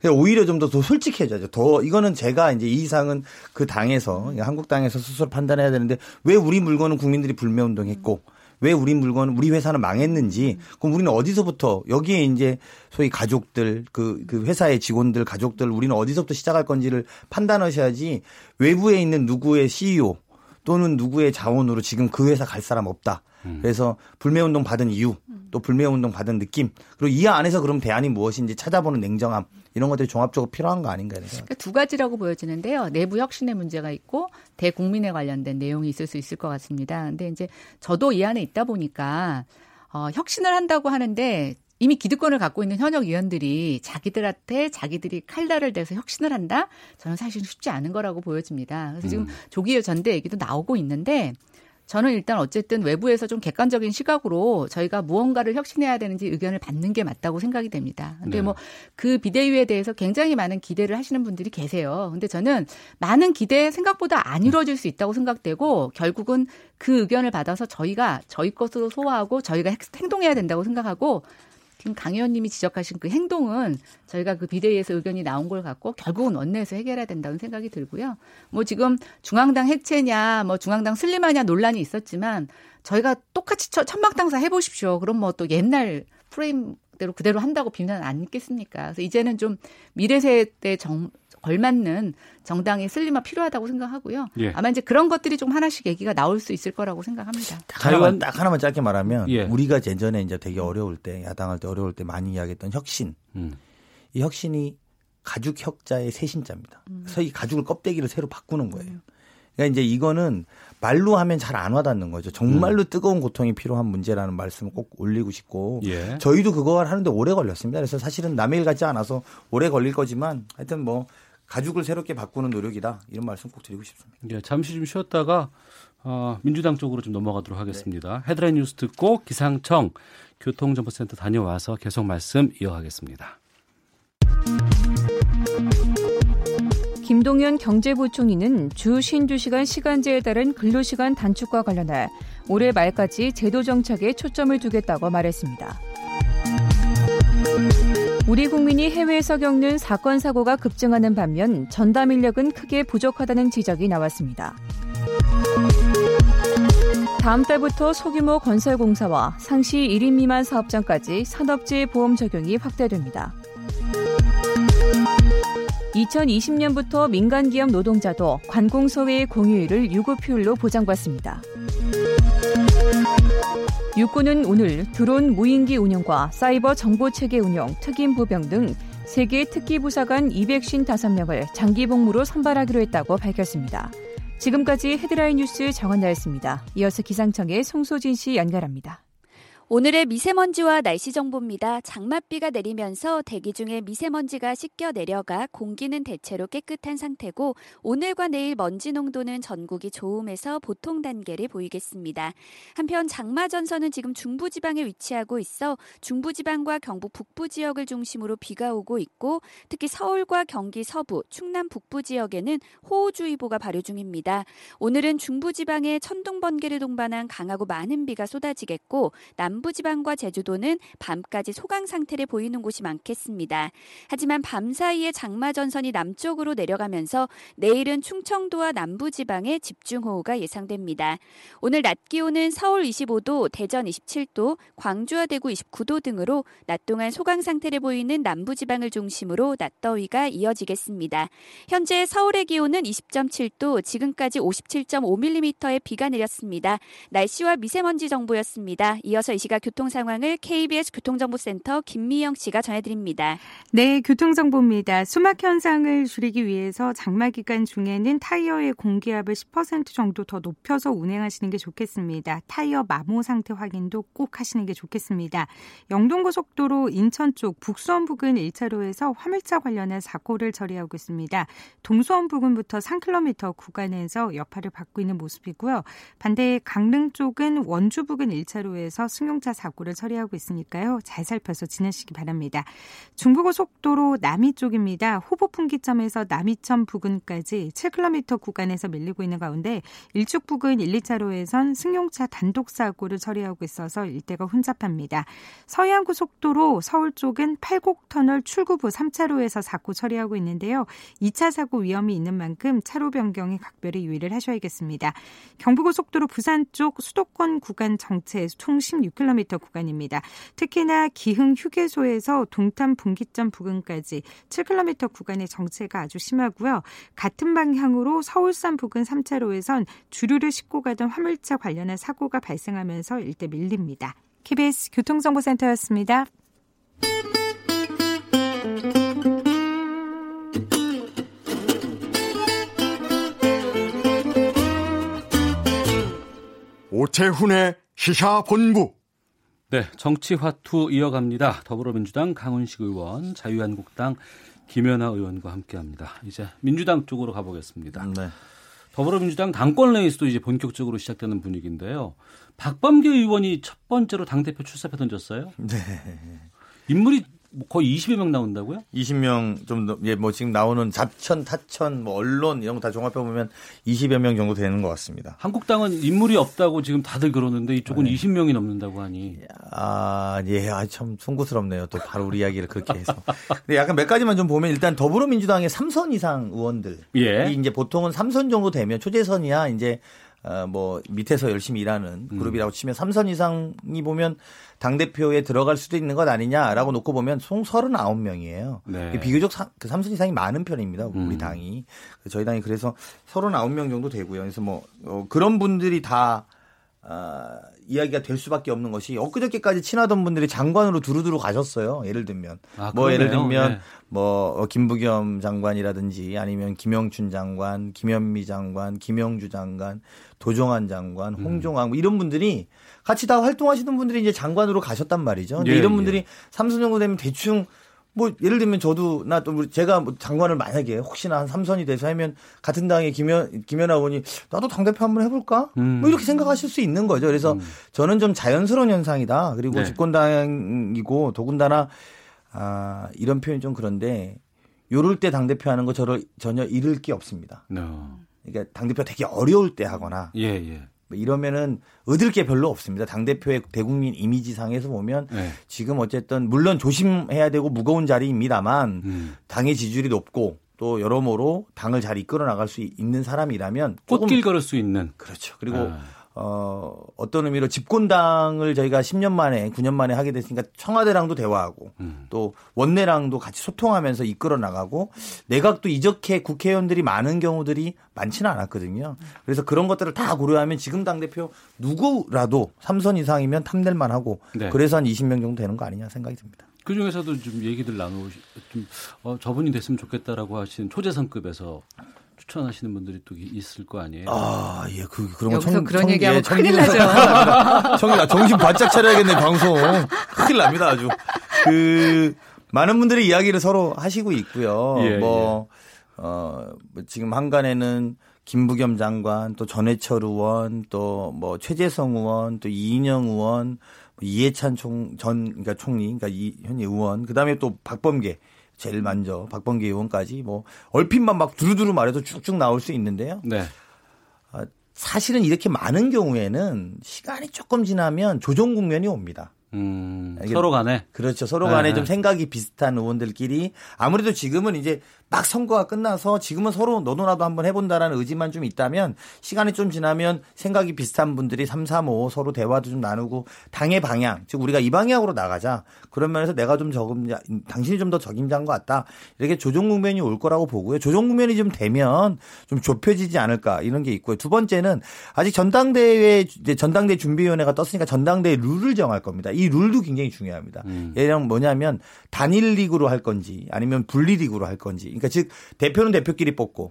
그래서 오히려 좀 더 솔직해져야죠. 더 이거는 제가 이제 이 이상은 그 당에서 한국 당에서 스스로 판단해야 되는데 왜 우리 물건은 국민들이 불매 운동했고 왜 우리 물건, 우리 회사는 망했는지, 그럼 우리는 어디서부터, 여기에 이제 소위 가족들, 그, 그 회사의 직원들, 가족들, 우리는 어디서부터 시작할 건지를 판단하셔야지 외부에 있는 누구의 CEO 또는 누구의 자원으로 지금 그 회사 갈 사람 없다. 그래서 불매운동 받은 이유, 또 불매운동 받은 느낌, 그리고 이 안에서 그럼 대안이 무엇인지 찾아보는 냉정함, 이런 것들이 종합적으로 필요한 거 아닌가요? 그러니까 두 가지라고 보여지는데요. 내부 혁신의 문제가 있고 대국민에 관련된 내용이 있을 수 있을 것 같습니다. 근데 이제 저도 이 안에 있다 보니까 어, 혁신을 한다고 하는데 이미 기득권을 갖고 있는 현역 의원들이 자기들한테 자기들이 칼날을 대서 혁신을 한다? 저는 사실 쉽지 않은 거라고 보여집니다. 그래서 지금 조기호 전대 얘기도 나오고 있는데 저는 일단 어쨌든 외부에서 좀 객관적인 시각으로 저희가 무언가를 혁신해야 되는지 의견을 받는 게 맞다고 생각이 됩니다. 근데 네. 뭐그 비대위에 대해서 굉장히 많은 기대를 하시는 분들이 계세요. 근데 저는 많은 기대 생각보다 안 이루어질 수 있다고 생각되고 결국은 그 의견을 받아서 저희가 저희 것으로 소화하고 저희가 행- 행동해야 된다고 생각하고 지금 강 의원님이 지적하신 그 행동은 저희가 그 비대위에서 의견이 나온 걸 갖고 결국은 원내에서 해결해야 된다는 생각이 들고요. 뭐 지금 중앙당 해체냐, 뭐 중앙당 슬림하냐 논란이 있었지만 저희가 똑같이 처- 천막당사 해보십시오. 그럼 뭐 또 옛날 프레임 대로 그대로 한다고 비난 안 있겠습니까? 그래서 이제는 좀 미래 세대 정 걸맞는 정당의 슬림화 필요하다고 생각하고요. 예. 아마 이제 그런 것들이 좀 하나씩 얘기가 나올 수 있을 거라고 생각합니다. 하나만, 딱 하나만 짧게 말하면 예. 우리가 예전에 이제 되게 어려울 때 야당할 때 어려울 때 많이 이야기했던 혁신 음. 이 혁신이 가죽 혁자의 세신자입니다. 그래서 이 가죽을 껍데기를 새로 바꾸는 거예요. 그러니까 이제 이거는 말로 하면 잘 안 와닿는 거죠. 정말로 뜨거운 고통이 필요한 문제라는 말씀을 꼭 올리고 싶고 예. 저희도 그거 하는데 오래 걸렸습니다. 그래서 사실은 남의 일 같지 않아서 오래 걸릴 거지만 하여튼 뭐 가죽을 새롭게 바꾸는 노력이다 이런 말씀 꼭 드리고 싶습니다. 예, 잠시 좀 쉬었다가 어, 민주당 쪽으로 좀 넘어가도록 하겠습니다. 헤드라인 뉴스 듣고 기상청 교통정보센터 다녀와서 계속 말씀 이어가겠습니다. 김동연 경제부총리는 주 52시간 시간제에 따른 근로시간 단축과 관련해 올해 말까지 제도 정착에 초점을 두겠다고 말했습니다. 우리 국민이 해외에서 겪는 사건 사고가 급증하는 반면 전담 인력은 크게 부족하다는 지적이 나왔습니다. 다음 달부터 소규모 건설 공사와 상시 1인 미만 사업장까지 산업재해 보험 적용이 확대됩니다. 2020년부터 민간 기업 노동자도 관공서회의 공휴일을 유급 휴일로 보장받습니다. 육군은 오늘 드론 무인기 운영과 사이버 정보체계 운영, 특임 보병 등 세계 특기부사 관 255명을 장기 복무로 선발하기로 했다고 밝혔습니다. 지금까지 헤드라인 뉴스 정원나였습니다. 이어서 기상청의 송소진 씨 연결합니다. 오늘의 미세먼지와 날씨 정보입니다. 장맛비가 내리면서 대기 중에 미세먼지가 씻겨 내려가 공기는 대체로 깨끗한 상태고 오늘과 내일 먼지 농도는 전국이 좋음에서 보통 단계를 보이겠습니다. 한편 장마 전선은 지금 중부지방에 위치하고 있어 중부지방과 경북 북부 지역을 중심으로 비가 오고 있고 특히 서울과 경기 서부, 충남 북부 지역에는 호우주의보가 발효 중입니다. 오늘은 중부지방에 천둥 번개를 동반한 강하고 많은 비가 쏟아지겠고 남 부지방과 제주도는 밤까지 소강 상태를 보이는 곳이 많겠습니다. 하지만 밤 사이에 장마 전선이 남쪽으로 내려가면서 내일은 충청도와 남부지방에 집중호우가 예상됩니다. 오늘 낮 기온은 서울 25도, 대전 27도, 광주와 대구 29도 등으로 낮 동안 소강 상태를 보이는 남부지방을 중심으로 낮 더위가 이어지겠습니다. 현재 서울의 기온은 20.7도, 지금까지 57.5mm의 비가 내렸습니다. 날씨와 미세먼지 정보였습니다. 이어서 이 시각 교통 상황을 KBS 교통정보센터 김미영 씨가 전해드립니다. 네, 교통정보입니다. 수막 현상을 줄이기 위해서 장마 기간 중에는 타이어의 공기압을 10% 정도 더 높여서 운행하시는 게 좋겠습니다. 타이어 마모 상태 확인도 꼭 하시는 게 좋겠습니다. 영동고속도로 인천 쪽 북수원 부근 1차로에서 화물차 관련한 사고를 처리하고 있습니다. 동수원 부근부터 3km 구간에서 여파를 받고 있는 모습이고요. 반대 강릉 쪽은 원주 부근 1차로에서 승용 승용차 사고를 처리하고 있으니까요. 잘 살펴서 지내시기 바랍니다. 중부고속도로 남이 쪽입니다. 호보 분기점에서 남이천 부근까지 7km 구간에서 밀리고 있는 가운데 일축 부근 1, 2차로에선 승용차 단독 사고를 처리하고 있어서 일대가 혼잡합니다. 서해안고속도로 서울 쪽은 팔곡터널 출구부 3차로에서 사고 처리하고 있는데요. 2차 사고 위험이 있는 만큼 차로 변경에 각별히 유의를 하셔야겠습니다. 경부고속도로 부산 쪽 수도권 구간 정체 총 16km 구간입니다. 특히나 기흥 휴게소에서 동탄 분기점 부근까지 7km 구간의 정체가 아주 심하고요. 같은 방향으로 서울산 부근 3차로에선 주류를 싣고 가던 화물차 관련한 사고가 발생하면서 일대 밀립니다. KBS 교통정보센터였습니다. 오태훈의 시사본부. 네, 정치 화투 이어갑니다. 더불어민주당 강훈식 의원, 자유한국당 김연아 의원과 함께합니다. 이제 민주당 쪽으로 가보겠습니다. 네. 더불어민주당 당권 레이스도 이제 본격적으로 시작되는 분위기인데요. 박범계 의원이 첫 번째로 당 대표 출사표 던졌어요. 네. 인물이 뭐 거의 20여 명 나온다고요? 20명 좀, 예, 뭐 지금 나오는 자천, 타천, 뭐 언론 이런 거 다 종합해 보면 20여 명 정도 되는 것 같습니다. 한국당은 인물이 없다고 지금 다들 그러는데 이쪽은 네. 20명이 넘는다고 하니. 아, 예, 아, 참 송구스럽네요. 또 바로 우리 이야기를 그렇게 해서. 근데 약간 몇 가지만 좀 보면 일단 더불어민주당의 3선 이상 의원들. 예. 이 이제 보통은 3선 정도 되면 초재선이야 이제 어, 뭐 밑에서 열심히 일하는 음. 그룹이라고 치면 3선 이상이 보면 당대표에 들어갈 수도 있는 것 아니냐라고 놓고 보면 총 39명이에요. 네. 비교적 사, 그 3선 이상이 많은 편입니다. 우리 음. 당이. 저희 당이 그래서 39명 정도 되고요. 그래서 뭐 어, 그런 분들이 다 아, 이야기가 될 수밖에 없는 것이 엊그저께까지 친하던 분들이 장관으로 두루두루 가셨어요. 예를 들면 아, 뭐 예를. 들면 네. 뭐 어, 김부겸 장관이라든지 아니면 김영춘 장관, 김현미 장관, 김영주 장관, 도종환 장관, 음. 홍종학 뭐 이런 분들이 같이 다 활동하시는 분들이 이제 장관으로 가셨단 말이죠. 근데 예, 이런 예. 분들이 삼선 정도 되면 대충 뭐 예를 들면 저도 나 또 제가 뭐 장관을 만약에 혹시나 한 삼선이 돼서 하면 같은 당의 김현 김연아 의원이 나도 당 대표 한번 해볼까? 음. 뭐 이렇게 생각하실 수 있는 거죠. 그래서 저는 좀 자연스러운 현상이다. 그리고 네. 집권당이고 더군다나 아 이런 표현이 좀 그런데 요럴 때 당 대표 하는 거 저를 전혀 잃을 게 없습니다. 어. 그러니까 당 대표 되게 어려울 때 하거나 예, 예. 뭐 이러면은 얻을 게 별로 없습니다. 당 대표의 대국민 이미지상에서 보면 네. 지금 어쨌든 물론 조심해야 되고 무거운 자리입니다만 음. 당의 지지율이 높고 또 여러모로 당을 잘 이끌어 나갈 수 있는 사람이라면 꽃길 걸을 수 있는. 그렇죠. 그리고 아. 어 어떤 의미로 집권당을 저희가 10년 만에 9년 만에 하게 됐으니까 청와대랑도 대화하고 음. 또 원내랑도 같이 소통하면서 이끌어 나가고 내각도 이적해 국회의원들이 많은 경우들이 많지는 않았거든요. 그래서 그런 것들을 다 고려하면 지금 당 대표 누구라도 3선 이상이면 탐낼 만 하고 네. 그래서 한 20명 정도 되는 거 아니냐 생각이 듭니다. 그 중에서도 좀 얘기들 나누시, 좀, 어, 저분이 됐으면 좋겠다라고 하시는 초재선급에서 추천하시는 분들이 또 있을 거 아니에요? 아, 예, 그, 그런 거 청, 그런 청- 얘기하면 예, 큰일 나죠. 나 정신 바짝 차려야겠네, 방송. 큰일 납니다, 아주. 그, 많은 분들이 이야기를 서로 하시고 있고요. 예, 뭐, 어, 뭐 지금 한간에는 김부겸 장관, 또 전해철 의원, 또 뭐 최재성 의원, 또 이인영 의원, 뭐 이해찬 총, 전, 그러니까 총리, 그러니까 이, 현재 의원, 그 다음에 또 박범계, 제일 먼저 박범계 의원까지 뭐 얼핏만 막 두루두루 말해도 쭉쭉 나올 수 있는데요. 네. 아, 사실은 이렇게 많은 경우에는 시간이 조금 지나면 조정 국면이 옵니다. 음, 서로 간에. 그렇죠. 서로 간에 네. 좀 생각이 비슷한 의원들끼리 아무래도 지금은 이제 막 선거가 끝나서 지금은 서로 너도 나도 한번 해본다라는 의지만 좀 있다면 시간이 좀 지나면 생각이 비슷한 분들이 3, 4, 5 서로 대화도 좀 나누고 당의 방향, 즉 우리가 이 방향으로 나가자. 그런 면에서 내가 좀 적임자, 당신이 좀 더 적임자인 것 같다. 이렇게 조정 국면이 올 거라고 보고요. 조정 국면이 좀 되면 좀 좁혀지지 않을까 이런 게 있고요. 두 번째는 아직 전당대회 전당대 준비위원회가 떴으니까 전당대회 룰을 정할 겁니다. 이 룰도 굉장히 중요합니다. 음. 예를 들면 뭐냐면 단일 리그로 할 건지 아니면 분리 리그로 할 건지. 그러니까 즉 대표는 대표끼리 뽑고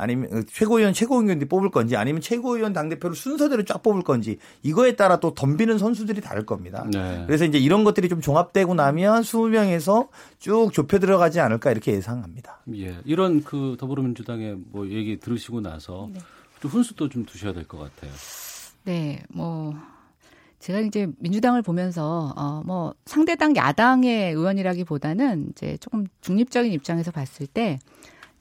아니면 최고위원 최고위원들이 뽑을 건지 아니면 최고위원 당 대표를 순서대로 쫙 뽑을 건지 이거에 따라 또 덤비는 선수들이 다를 겁니다. 네. 그래서 이제 이런 것들이 좀 종합되고 나면 20명에서 쭉 좁혀 들어가지 않을까 이렇게 예상합니다. 예. 이런 그 더불어민주당의 뭐 얘기 들으시고 나서 좀 훈수도 좀 두셔야 될 것 같아요. 네, 뭐 제가 이제 민주당을 보면서 어 뭐 상대당 야당의 의원이라기보다는 이제 조금 중립적인 입장에서 봤을 때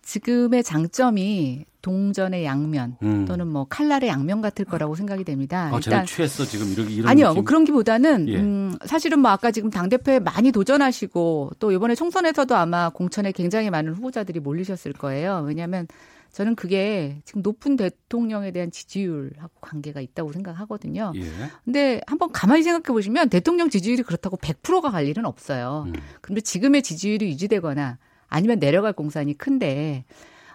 지금의 장점이 동전의 양면 음. 또는 뭐 칼날의 양면 같을 거라고 생각이 됩니다. 아, 쟤는 취했어 지금 이렇게 이런 아니요? 뭐 그런 기보다는 예. 음, 사실은 뭐 아까 지금 당 대표에 많이 도전하시고 또 이번에 총선에서도 아마 공천에 굉장히 많은 후보자들이 몰리셨을 거예요. 왜냐하면 저는 그게 지금 높은 대통령에 대한 지지율하고 관계가 있다고 생각하거든요. 예. 근데 한번 가만히 생각해 보시면 대통령 지지율이 그렇다고 100%가 갈 일은 없어요. 음. 근데 지금의 지지율이 유지되거나 아니면 내려갈 공산이 큰데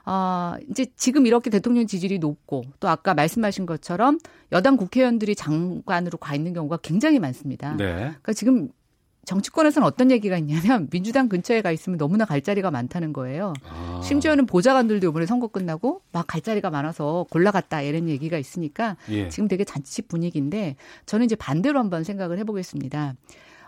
어, 이제 지금 이렇게 대통령 지지율이 높고 또 아까 말씀하신 것처럼 여당 국회의원들이 장관으로 가 있는 경우가 굉장히 많습니다. 네. 그러니까 지금 정치권에서는 어떤 얘기가 있냐면 민주당 근처에 가 있으면 너무나 갈 자리가 많다는 거예요. 아. 심지어는 보좌관들도 이번에 선거 끝나고 막 갈 자리가 많아서 골라갔다 이런 얘기가 있으니까 예. 지금 되게 잔치 분위기인데 저는 이제 반대로 한번 생각을 해보겠습니다.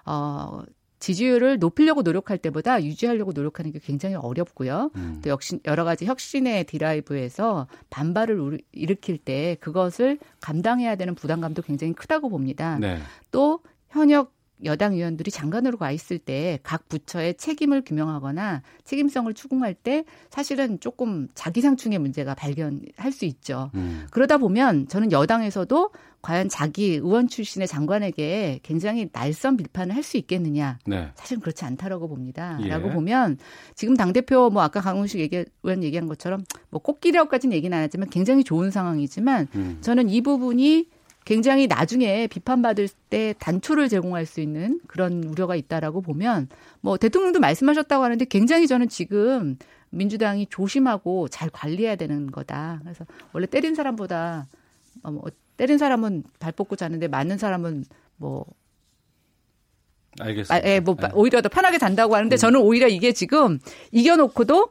어, 지지율을 높이려고 노력할 때보다 유지하려고 노력하는 게 굉장히 어렵고요. 음. 또 역시 여러 가지 혁신의 디라이브에서 반발을 일으킬 때 그것을 감당해야 되는 부담감도 굉장히 크다고 봅니다. 네. 또 현역 여당 의원들이 장관으로 가 있을 때 각 부처의 책임을 규명하거나 책임성을 추궁할 때 사실은 조금 자기상충의 문제가 발견할 수 있죠. 음. 그러다 보면 저는 여당에서도 과연 자기 의원 출신의 장관에게 굉장히 날선 비판을 할 수 있겠느냐. 네. 사실은 그렇지 않다라고 봅니다. 예. 라고 보면 지금 당대표 뭐 아까 강훈식 얘기, 의원 얘기한 것처럼 뭐 꽃길이라고까지는 얘기는 안 하지만 굉장히 좋은 상황이지만 음. 저는 이 부분이 굉장히 나중에 비판받을 때 단초를 제공할 수 있는 그런 우려가 있다라고 보면 뭐 대통령도 말씀하셨다고 하는데 굉장히 저는 지금 민주당이 조심하고 잘 관리해야 되는 거다. 그래서 원래 때린 사람보다 어, 뭐 때린 사람은 발 뻗고 자는데 맞는 사람은 뭐 알겠습니다. 아, 예, 뭐 네. 오히려 더 편하게 잔다고 음. 하는데 저는 오히려 이게 지금 이겨놓고도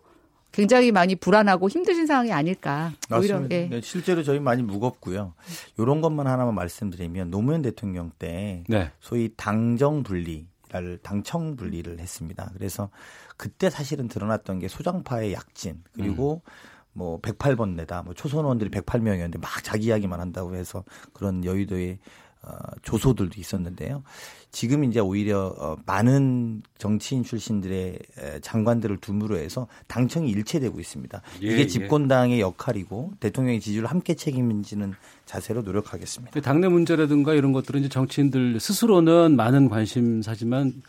굉장히 많이 불안하고 힘드신 상황이 아닐까. 오히려 맞습니다. 예. 네, 실제로 저희 많이 무겁고요. 이런 것만 하나만 말씀드리면 노무현 대통령 때 네. 소위 당정 분리를 당청 분리를 했습니다. 그래서 그때 사실은 드러났던 게 소장파의 약진 그리고 뭐 108번 내다 뭐 초선원들이 108명이었는데 막 자기 이야기만 한다고 해서 그런 여의도의 어, 조소들도 있었는데요. 지금 이제 오히려 어, 많은 정치인 출신들의 에, 장관들을 둠으로 해서 당청이 일체되고 있습니다. 예, 이게 예. 집권당의 역할이고 대통령의 지지를 함께 책임지는 자세로 노력하겠습니다. 근데 당내 문제라든가 이런 것들은 이제 정치인들 스스로는 많은 관심사지만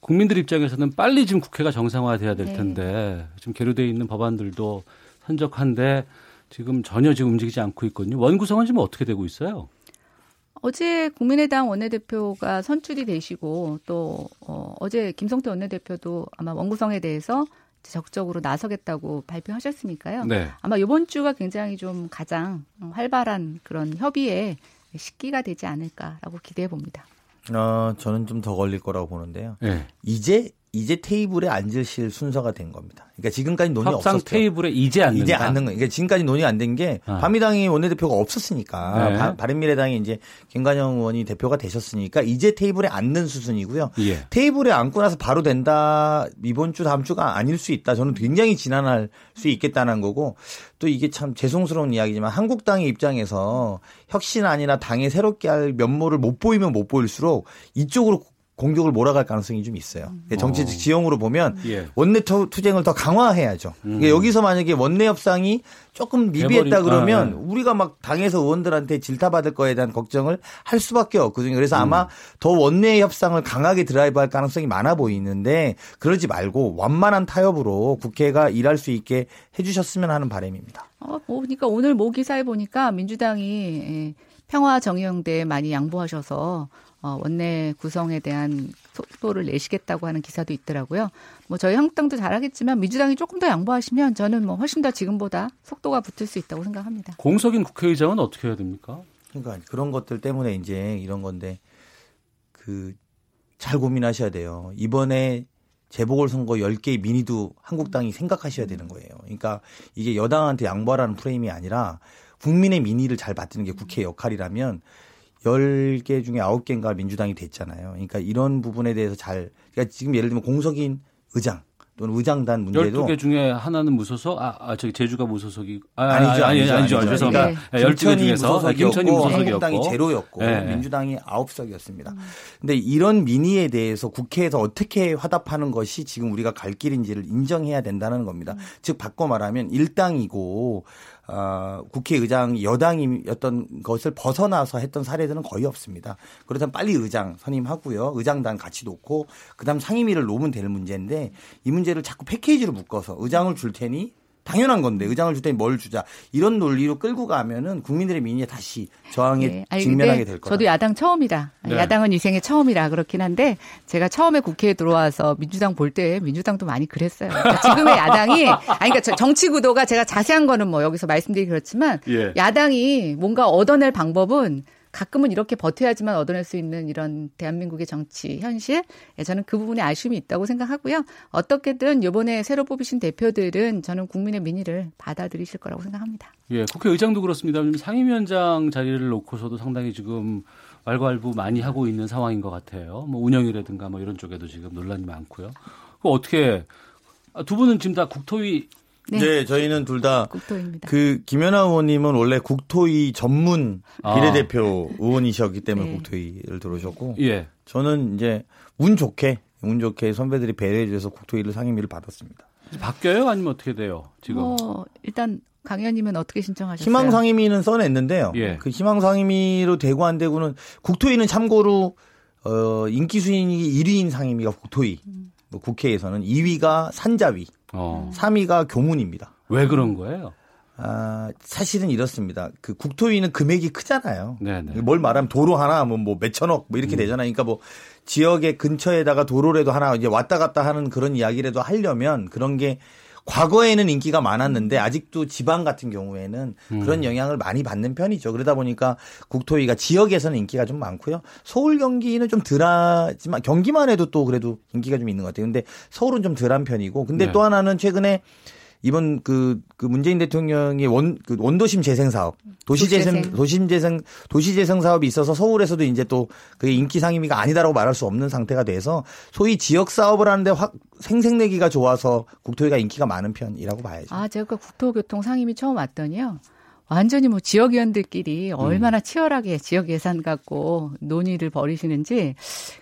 국민들 입장에서는 빨리 지금 국회가 정상화돼야 될 네. 텐데 지금 계류돼 있는 법안들도 산적한데 지금 전혀 지금 움직이지 않고 있거든요. 원구성은 지금 어떻게 되고 있어요? 어제 국민의당 원내대표가 선출이 되시고 또 어, 어제 김성태 원내대표도 아마 원구성에 대해서 적극적으로 나서겠다고 발표하셨으니까요. 네. 아마 이번 주가 굉장히 좀 가장 활발한 그런 협의의 시기가 되지 않을까라고 기대해 봅니다. 어, 저는 좀 더 걸릴 거라고 보는데요. 네. 이제 이제 테이블에 앉으실 순서가 된 겁니다. 그러니까 지금까지 논의 협상 없었죠. 테이블에 이제 앉는다. 이제 앉는 거. 그러니까 지금까지 논의 안 된 게 아. 바미당이 원내대표가 없었으니까 네. 바, 바른미래당이 이제 김관영 의원이 대표가 되셨으니까 이제 테이블에 앉는 수순이고요. 예. 테이블에 앉고 나서 바로 된다 이번 주 다음 주가 아닐 수 있다. 저는 굉장히 지난할 수 있겠다는 거고 또 이게 참 죄송스러운 이야기지만 한국당의 입장에서 혁신 아니라 당에 새롭게 할 면모를 못 보이면 못 보일수록 이쪽으로 공격을 몰아갈 가능성이 좀 있어요. 정치적 지형으로 보면 예. 원내 투- 투쟁을 더 강화해야죠. 그러니까 여기서 만약에 원내 협상이 조금 미비했다 그러면 네. 우리가 막 당에서 의원들한테 질타받을 거에 대한 걱정을 할 수밖에 없거든요. 그래서 음. 아마 더 원내 협상을 강하게 드라이브할 가능성이 많아 보이는데 그러지 말고 완만한 타협으로 국회가 일할 수 있게 해주셨으면 하는 바람입니다. 어, 뭐, 그러니까 오늘 모 기사에 보니까 민주당이 예, 평화 정의영대에 많이 양보하셔서 어, 원내 구성에 대한 속도를 내시겠다고 하는 기사도 있더라고요. 뭐 저희 한국당도 잘하겠지만 민주당이 조금 더 양보하시면 저는 뭐 훨씬 더 지금보다 속도가 붙을 수 있다고 생각합니다. 공석인 국회의장은 어떻게 해야 됩니까? 그러니까 그런 것들 때문에 이제 이런 건데 그 잘 고민하셔야 돼요. 이번에 재보궐 선거 10개의 민의도 한국당이 생각하셔야 되는 거예요. 그러니까 이게 여당한테 양보하라는 프레임이 아니라 국민의 민의를 잘 받드는 게 국회 역할이라면 10개 중에 9개인가 민주당이 됐잖아요. 그러니까 이런 부분에 대해서 잘 그러니까 지금 예를 들면 공석인 의장 또는 의장단 문제도 12개 중에 하나는 무소속, 아, 아 저기 제주가 무소속이, 아, 아니죠, 아니, 아니죠, 아니죠, 아니죠. 죄송합니다. 그러니까 네, 12개 김천이 중에서 무소속이었고, 김천이 무소속이었고, 한국당이 제로였고 네. 민주당이 아홉 석이었습니다. 근데 이런 민의에 대해서 국회에서 어떻게 화답하는 것이 지금 우리가 갈 길인지를 인정해야 된다는 겁니다. 즉 바꿔 말하면 일당이고 어, 국회의장 여당이었던 것을 벗어나서 했던 사례들은 거의 없습니다. 그렇다면 빨리 의장 선임하고요. 의장단 같이 놓고 그다음 상임위를 놓으면 될 문제인데 이 문제를 자꾸 패키지로 묶어서 의장을 줄 테니 당연한 건데 의장을 줄 테니 뭘 주자 이런 논리로 끌고 가면은 국민들의 민의에 다시 저항에 네. 아니, 직면하게 될 거다. 저도 야당 처음이라 네. 야당은 인생의 처음이라 그렇긴 한데 제가 처음에 국회에 들어와서 민주당 볼 때 민주당도 많이 그랬어요. 그러니까 지금의 야당이 아니 그러니까 저- 정치 구도가 제가 자세한 거는 뭐 여기서 말씀드리기 그렇지만 예. 야당이 뭔가 얻어낼 방법은 가끔은 이렇게 버텨야지만 얻어낼 수 있는 이런 대한민국의 정치 현실 예, 저는 그 부분에 아쉬움이 있다고 생각하고요. 어떻게든 이번에 새로 뽑으신 대표들은 저는 국민의 민의를 받아들이실 거라고 생각합니다. 예, 국회의장도 그렇습니다. 상임위원장 자리를 놓고서도 상당히 지금 말괄부 많이 하고 있는 상황인 것 같아요. 뭐 운영이라든가 뭐 이런 쪽에도 지금 논란이 많고요. 그 어떻게 아, 두 분은 지금 다 국토위 네, 저희는 둘 다 국토입니다. 그 김연아 의원님은 원래 국토위 전문 아. 비례대표 의원이셨기 때문에 네. 국토위를 들어오셨고 예. 저는 이제 운 좋게 운 좋게 선배들이 배려해 주셔서 국토위를 상임위를 받았습니다. 바뀌어요? 아니면 어떻게 돼요? 지금 뭐 일단 강 의원님은 어떻게 신청하셨어요? 희망 상임위는 써냈는데요. 예. 그 희망 상임위로 되고 안 되고는 국토위는 참고로 어 인기 순위 1위인 상임위가 국토위. 뭐 국회에서는 2위가 산자위, 어. 3위가 교문입니다. 왜 그런 거예요? 아, 사실은 이렇습니다. 그 국토위는 금액이 크잖아요. 네네. 뭘 말하면 도로 하나 하면 뭐 몇천억 뭐 이렇게 되잖아요. 그러니까 뭐 지역의 근처에다가 도로라도 하나 이제 왔다 갔다 하는 그런 이야기라도 하려면 그런 게 과거에는 인기가 많았는데 아직도 지방 같은 경우에는 그런 영향을 많이 받는 편이죠. 그러다 보니까 국토위가 지역에서는 인기가 좀 많고요. 서울 경기는 좀 덜하지만 경기만 해도 또 그래도 인기가 좀 있는 것 같아요. 근데 서울은 좀 덜한 편이고 근데 네. 또 하나는 최근에 이번 그, 그 문재인 대통령의 원, 그 원도심 재생 사업, 도시재생, 도시재생. 도심재생, 도시재생 사업이 있어서 서울에서도 이제 또 그게 인기 상임위가 아니다라고 말할 수 없는 상태가 돼서 소위 지역 사업을 하는데 확 생색내기가 좋아서 국토위가 인기가 많은 편이라고 봐야죠. 아, 제가 국토교통 상임위 처음 왔더니요. 완전히 뭐 지역 위원들끼리 얼마나 치열하게 지역 예산 갖고 논의를 벌이시는지.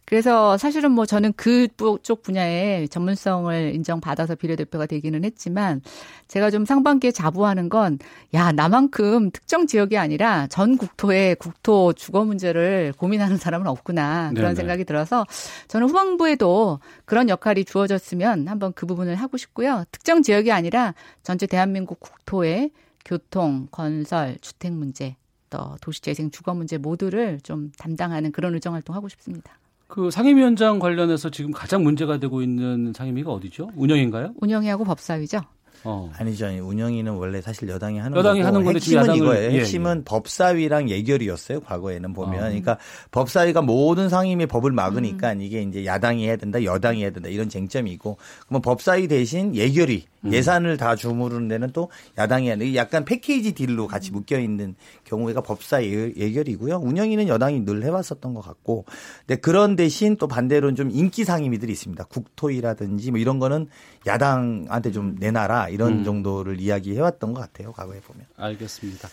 그래서 사실은 뭐 저는 그쪽 분야의 전문성을 인정받아서 비례대표가 되기는 했지만 제가 좀 상반기에 자부하는 건 야, 나만큼 특정 지역이 아니라 전 국토의 국토 주거 문제를 고민하는 사람은 없구나. 그런 네네. 생각이 들어서 저는 후반부에도 그런 역할이 주어졌으면 한번 그 부분을 하고 싶고요. 특정 지역이 아니라 전체 대한민국 국토의 교통, 건설, 주택 문제, 또 도시재생, 주거 문제 모두를 좀 담당하는 그런 의정 활동 하고 싶습니다. 그 상임위원장 관련해서 지금 가장 문제가 되고 있는 상임위가 어디죠? 운영인가요? 운영위하고 법사위죠. 어. 아니죠. 아니, 운영위는 원래 사실 여당이 하는 여당이 거고 하는 건데 핵심은 야당을- 이거예요. 예, 핵심은 법사위랑 예결이었어요. 과거에는 보면. 어. 그러니까 법사위가 모든 상임위 법을 막으니까 이게 이제 야당이 해야 된다, 여당이 해야 된다 이런 쟁점이고 그러면 법사위 대신 예결위 예산을 다 주무르는 데는 또 야당이 돼. 약간 패키지 딜로 같이 묶여 있는 경우가 법사위 예- 예결이고요. 운영위는 여당이 늘 해왔었던 것 같고, 근데 그런 대신 또 반대로는 좀 인기 상임위들이 있습니다. 국토위라든지 뭐 이런 거는 야당한테 좀 내놔라 이런 음. 정도를 이야기해왔던 것 같아요. 과거에 보면. 알겠습니다.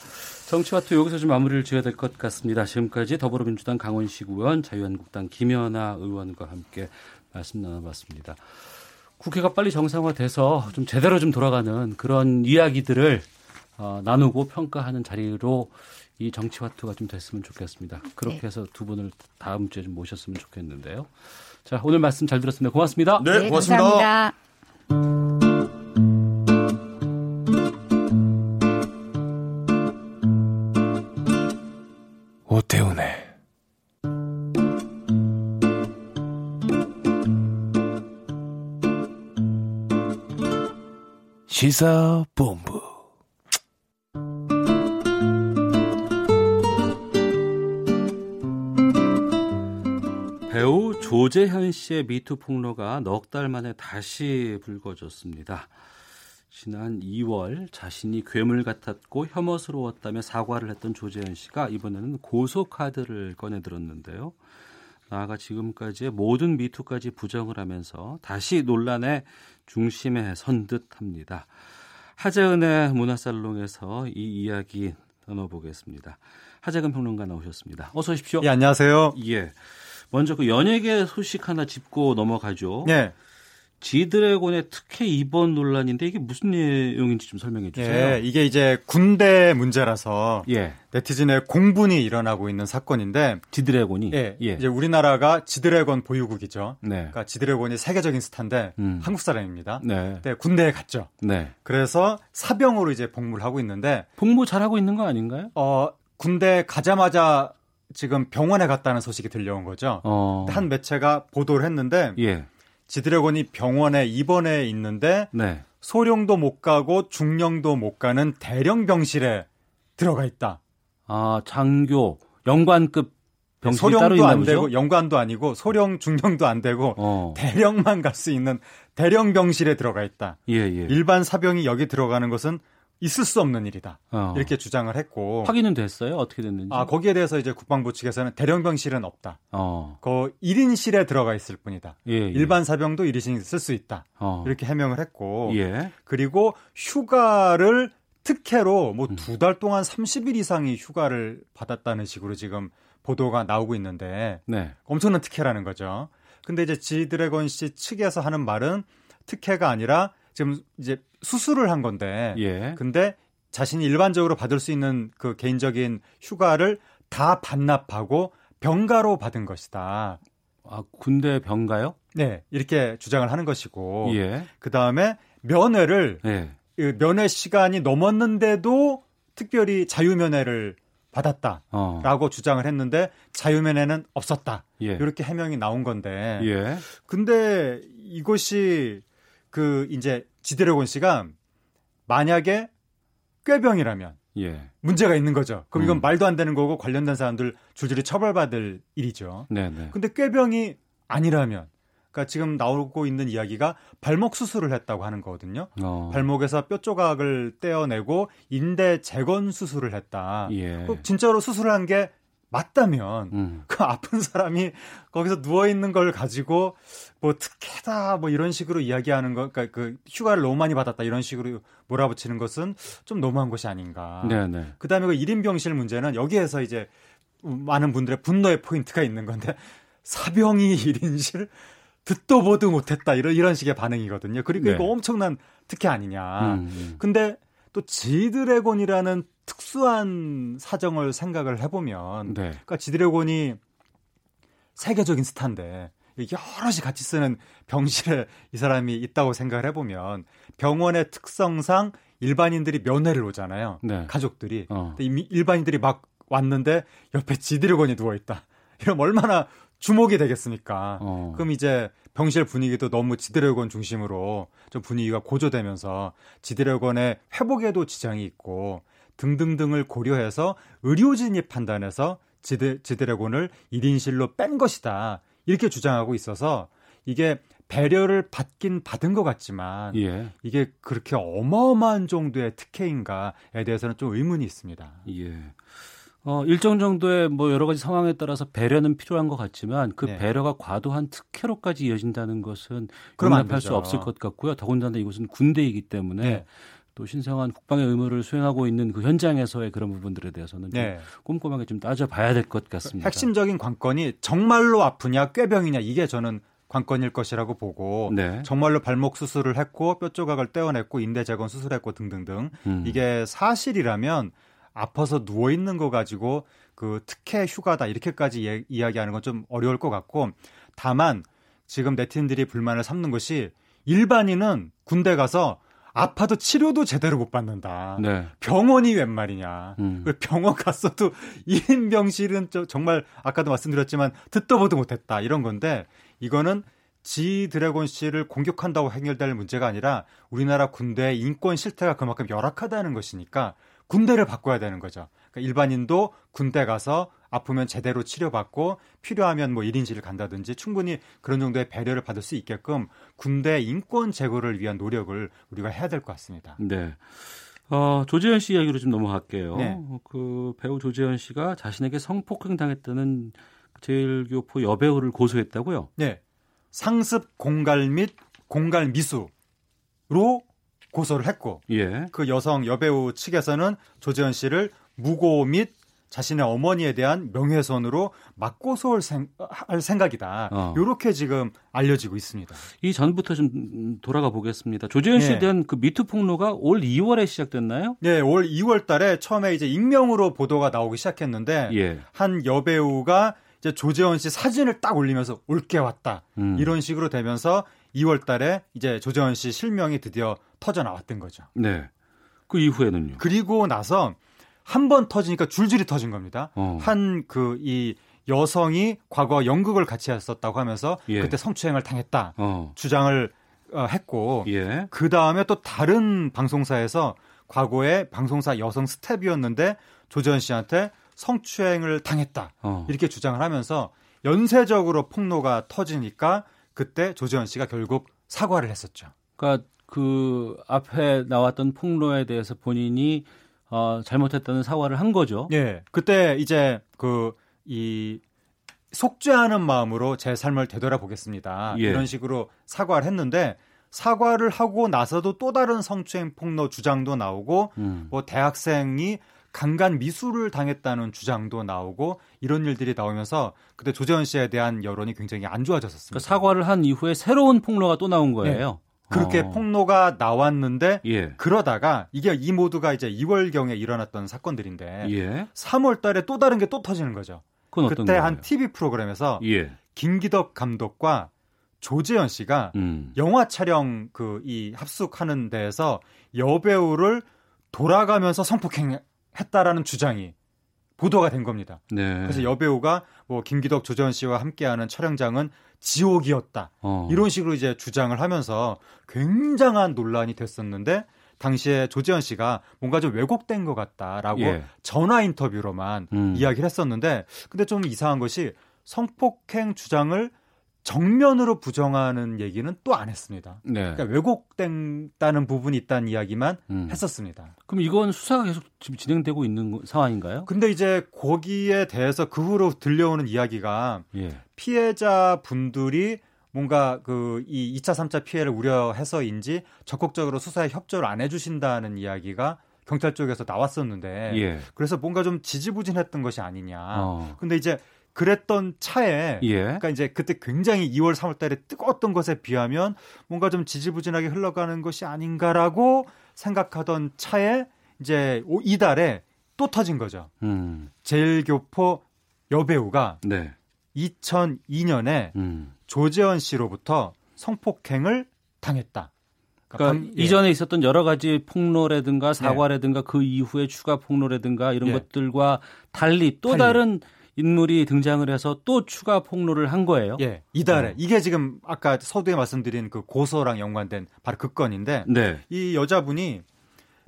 정치와투 여기서 좀 마무리를 지어야 될 것 같습니다. 지금까지 더불어민주당 강원식 의원, 자유한국당 김연아 의원과 함께 말씀 나눠봤습니다. 국회가 빨리 정상화돼서 좀 제대로 좀 돌아가는 그런 이야기들을 어, 나누고 평가하는 자리로 이 정치화투가 좀 됐으면 좋겠습니다. 그렇게 네. 해서 두 분을 다음 주에 좀 모셨으면 좋겠는데요. 자, 오늘 말씀 잘 들었습니다. 고맙습니다. 네, 감사합니다. 오태훈의 시사본부 배우 조재현 씨의 미투 폭로가 넉 달 만에 다시 불거졌습니다. 지난 2월 자신이 괴물 같았고 혐오스러웠다며 사과를 했던 조재현 씨가 이번에는 고소 카드를 꺼내 들었는데요. 나아가 지금까지의 모든 미투까지 부정을 하면서 다시 논란의 중심에 선 듯합니다. 하재은의 문화살롱에서 이 이야기 나눠보겠습니다. 하재근 평론가 나오셨습니다. 어서 오십시오. 예, 안녕하세요. 예. 먼저 그 연예계 소식 하나 짚고 넘어가죠. 예. 지드래곤의 특혜 입원 논란인데 이게 무슨 내용인지 좀 설명해 주세요. 예, 이게 이제 군대 문제라서 예. 네티즌의 공분이 일어나고 있는 사건인데 지드래곤이 예, 예. 이제 우리나라가 지드래곤 보유국이죠. 네. 그러니까 지드래곤이 세계적인 스타인데 음. 한국 사람입니다. 네. 네, 군대에 갔죠. 네. 그래서 사병으로 이제 복무를 하고 있는데 복무 잘 하고 있는 거 아닌가요? 어, 군대 가자마자 지금 병원에 갔다는 소식이 들려온 거죠. 어. 한 매체가 보도를 했는데 예. 지드래곤이 병원에 입원해 있는데 네. 소령도 못 가고 중령도 못 가는 대령 병실에 들어가 있다. 아, 장교 영관급 병실이 따로 소령도 있나 안 보죠? 되고 영관도 아니고 소령 중령도 안 되고 어. 대령만 갈 수 있는 대령 병실에 들어가 있다. 예, 예. 일반 사병이 여기 들어가는 것은 있을 수 없는 일이다. 어. 이렇게 주장을 했고 확인은 됐어요? 어떻게 됐는지? 아 거기에 대해서 이제 국방부 측에서는 대령 병실은 없다. 어. 그 1인실에 들어가 있을 뿐이다. 예, 예. 일반 사병도 1인실 쓸 수 있다. 어. 이렇게 해명을 했고 예. 그리고 휴가를 특혜로 음. 뭐두 달 동안 30일 이상이 휴가를 받았다는 식으로 지금 보도가 나오고 있는데 네. 엄청난 특혜라는 거죠. 근데 이제 지드래곤 씨 측에서 하는 말은 특혜가 아니라 지금 이제 수술을 한 건데 예. 근데 자신이 일반적으로 받을 수 있는 그 개인적인 휴가를 다 반납하고 병가로 받은 것이다. 아, 군대 병가요? 네, 이렇게 주장을 하는 것이고 예. 그다음에 면회를 예. 그 면회 시간이 넘었는데도 특별히 자유면회를 받았다라고 어. 주장을 했는데 자유면회는 없었다. 예. 이렇게 해명이 나온 건데. 예. 근데 이것이 그 이제 지드래곤 씨가 만약에 꾀병이라면 예. 문제가 있는 거죠. 그럼 이건 음. 말도 안 되는 거고 관련된 사람들 줄줄이 처벌받을 일이죠. 네, 네. 근데 꾀병이 아니라면 그러니까 지금 나오고 있는 이야기가 발목 수술을 했다고 하는 거거든요. 어. 발목에서 뼈 조각을 떼어내고 인대 재건 수술을 했다. 예. 그 진짜로 수술을 한게 맞다면 음. 그 아픈 사람이 거기서 누워 있는 걸 가지고 뭐 특혜다 뭐 이런 식으로 이야기하는 거 그러니까 그 휴가를 너무 많이 받았다 이런 식으로 몰아붙이는 것은 좀 너무한 것이 아닌가. 네, 네. 그다음에 그 1인 병실 문제는 여기에서 이제 많은 분들의 분노의 포인트가 있는 건데 사병이 1인실 듣도 보도 못했다 이런 이런 식의 반응이거든요. 그리고 네. 이거 엄청난 특혜 아니냐. 음, 음. 근데 또 지드래곤이라는 특수한 사정을 생각을 해보면, 네. 그러니까 지드래곤이 세계적인 스타인데 여럿이 같이 쓰는 병실에 이 사람이 있다고 생각을 해보면 병원의 특성상 일반인들이 면회를 오잖아요. 네. 가족들이. 어. 일반인들이 막 왔는데 옆에 지드래곤이 누워 있다. 이러면 얼마나 주목이 되겠습니까? 어. 그럼 이제 병실 분위기도 너무 지드래곤 중심으로 좀 분위기가 고조되면서 지드래곤의 회복에도 지장이 있고 등등등을 고려해서 의료진이 판단해서 지드, 지드래곤을 1인실로 뺀 것이다. 이렇게 주장하고 있어서 이게 배려를 받긴 받은 것 같지만 예. 이게 그렇게 어마어마한 정도의 특혜인가에 대해서는 좀 의문이 있습니다. 예. 어, 일정 정도의 뭐 여러 가지 상황에 따라서 배려는 필요한 것 같지만 그 네. 배려가 과도한 특혜로까지 이어진다는 것은 그럼 안 용납할 수. 없을 것 같고요. 더군다나 이곳은 군대이기 때문에 네. 또 신성한 국방의 의무를 수행하고 있는 그 현장에서의 그런 부분들에 대해서는 좀 네. 꼼꼼하게 좀 따져봐야 될 것 같습니다. 핵심적인 관건이 정말로 아프냐 꾀병이냐 이게 저는 관건일 것이라고 보고 네. 정말로 발목 수술을 했고 뼈 조각을 떼어냈고 인대 재건 수술했고 등등등 음. 이게 사실이라면 아파서 누워 있는 거 가지고 그 특혜 휴가다 이렇게까지 예- 이야기하는 건 좀 어려울 것 같고 다만 지금 네티즌들이 불만을 삼는 것이 일반인은 군대 가서 아파도 치료도 제대로 못 받는다. 네. 병원이 웬 말이냐. 음. 그 병원 갔어도 1인 병실은 저- 정말 아까도 말씀드렸지만 듣도 보도 못했다. 이런 건데 이거는 지 드래곤 씨를 공격한다고 해결될 문제가 아니라 우리나라 군대의 인권 실태가 그만큼 열악하다는 것이니까 군대를 바꿔야 되는 거죠. 그러니까 일반인도 군대 가서 아프면 제대로 치료받고 필요하면 뭐 1인실을 간다든지 충분히 그런 정도의 배려를 받을 수 있게끔 군대 인권 제고를 위한 노력을 우리가 해야 될 것 같습니다. 네. 어, 조재현 씨 이야기로 좀 넘어갈게요. 네. 그 배우 조재현 씨가 자신에게 성폭행 당했다는 제일교포 여배우를 고소했다고요? 네. 상습 공갈 및 공갈 미수로 고소를 했고 예. 그 여성 여배우 측에서는 조재현 씨를 무고 및 자신의 어머니에 대한 명예훼손으로 맞고소할 생, 생각이다. 어. 이렇게 지금 알려지고 있습니다. 이 전부터 좀 돌아가 보겠습니다. 조재현 씨에 네. 대한 그 미투 폭로가 올 2월에 시작됐나요? 네, 올 2월 달에 처음에 이제 익명으로 보도가 나오기 시작했는데 예. 한 여배우가 이제 조재현 씨 사진을 딱 올리면서 올게 왔다. 음. 이런 식으로 되면서 2월 달에 이제 조재현 씨 실명이 드디어 터져 나왔던 거죠. 네. 그 이후에는요. 그리고 나서 한 번 터지니까 줄줄이 터진 겁니다. 어. 한그이 여성이 과거 연극을 같이 했었다고 하면서 예. 그때 성추행을 당했다 어. 주장을 어, 했고 예. 그 다음에 또 다른 방송사에서 과거에 방송사 여성 스텝이었는데 조재현 씨한테 성추행을 당했다 어. 이렇게 주장을 하면서 연쇄적으로 폭로가 터지니까 그때 조재현 씨가 결국 사과를 했었죠. 그러니까 그 앞에 나왔던 폭로에 대해서 본인이 어, 잘못했다는 사과를 한 거죠. 예. 그때 이제 그 이 속죄하는 마음으로 제 삶을 되돌아보겠습니다. 예. 이런 식으로 사과를 했는데 사과를 하고 나서도 또 다른 성추행 폭로 주장도 나오고 음. 뭐 대학생이 강간 미수를 당했다는 주장도 나오고 이런 일들이 나오면서 그때 조재현 씨에 대한 여론이 굉장히 안 좋아졌었습니다. 그러니까 사과를 한 이후에 새로운 폭로가 또 나온 거예요. 그렇게 어. 폭로가 나왔는데 예. 그러다가 이게 이 모두가 이제 2월 경에 일어났던 사건들인데 예. 3월 달에 또 다른 게 또 터지는 거죠. 그때? 한 TV 프로그램에서 예. 김기덕 감독과 조재현 씨가 음. 영화 촬영 그 이 합숙하는 데에서 여배우를 돌아가면서 성폭행했다라는 주장이 보도가 된 겁니다. 네. 그래서 여배우가 뭐 김기덕 조재현 씨와 함께하는 촬영장은 지옥이었다. 어. 이런 식으로 이제 주장을 하면서 굉장한 논란이 됐었는데 당시에 조재현 씨가 뭔가 좀 왜곡된 것 같다라고 예. 전화 인터뷰로만 음. 이야기를 했었는데 근데 좀 이상한 것이 성폭행 주장을 정면으로 부정하는 얘기는 또 안 했습니다. 네. 그러니까 왜곡된다는 부분이 있다는 이야기만 음. 했었습니다. 그럼 이건 수사가 계속 지금 진행되고 있는 거- 상황인가요? 근데 이제 거기에 대해서 그 후로 들려오는 이야기가 예. 피해자 분들이 뭔가 그 이 2차, 3차 피해를 우려해서인지 적극적으로 수사에 협조를 안 해주신다는 이야기가 경찰 쪽에서 나왔었는데 예. 그래서 뭔가 좀 지지부진했던 것이 아니냐. 어. 근데 이제 그랬던 차에 예. 그러니까 이제 그때 굉장히 2월, 3월 달에 뜨거웠던 것에 비하면 뭔가 좀 지지부진하게 흘러가는 것이 아닌가라고 생각하던 차에 이제 오- 이달에 또 터진 거죠. 음. 제일교포 여배우가 네. 2002년에 음. 조재현 씨로부터 성폭행을 당했다. 그러니까 방- 예. 이전에 있었던 여러 가지 폭로라든가 사과라든가 그 이후에 추가 폭로라든가 이런 예. 것들과 달리 또 달리. 다른 인물이 등장을 해서 또 추가 폭로를 한 거예요. 예, 이달에 어. 이게 지금 아까 서두에 말씀드린 그 고소랑 연관된 바로 그 건인데 네. 이 여자분이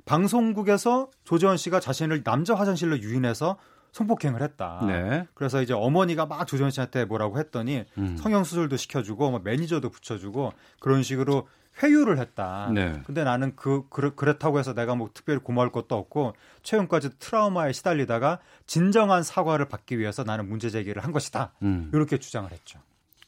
방송국에서 조재현 씨가 자신을 남자 화장실로 유인해서 성폭행을 했다. 네. 그래서 이제 어머니가 막 조재현 씨한테 뭐라고 했더니 음. 성형 수술도 시켜주고 뭐 매니저도 붙여주고 그런 식으로 회유를 했다. 네. 근데 나는 그, 그 그렇다고 해서 내가 뭐 특별히 고마울 것도 없고 최근까지 트라우마에 시달리다가 진정한 사과를 받기 위해서 나는 문제 제기를 한 것이다. 음. 이렇게 주장을 했죠.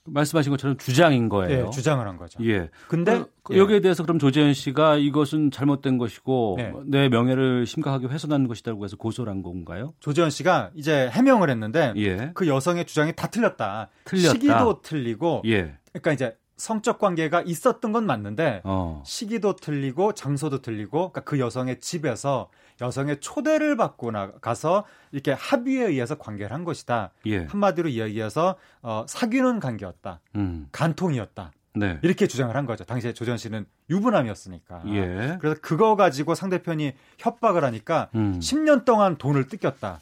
말씀하신 것처럼 주장인 거예요. 예, 주장을 한 거죠. 예. 근데 그- 그 예. 여기에 대해서 그럼 조재현 씨가 이것은 잘못된 것이고 네. 내 명예를 심각하게 훼손하는 것이라고 해서 고소를 한 건가요? 조재현 씨가 이제 해명을 했는데 예. 그 여성의 주장이 다 틀렸다. 틀렸다. 시기도 틀리고 예. 그러니까 이제 성적 관계가 있었던 건 맞는데 어. 시기도 틀리고 장소도 틀리고 그러니까 그 여성의 집에서 여성의 초대를 받고 나가서 이렇게 합의에 의해서 관계를 한 것이다. 예. 한마디로 이야기해서 어, 사귀는 관계였다. 음. 간통이었다. 네. 이렇게 주장을 한 거죠. 당시에 조전 씨는 유부남이었으니까. 예. 그래서 그거 가지고 상대편이 협박을 하니까 음. 10년 동안 돈을 뜯겼다.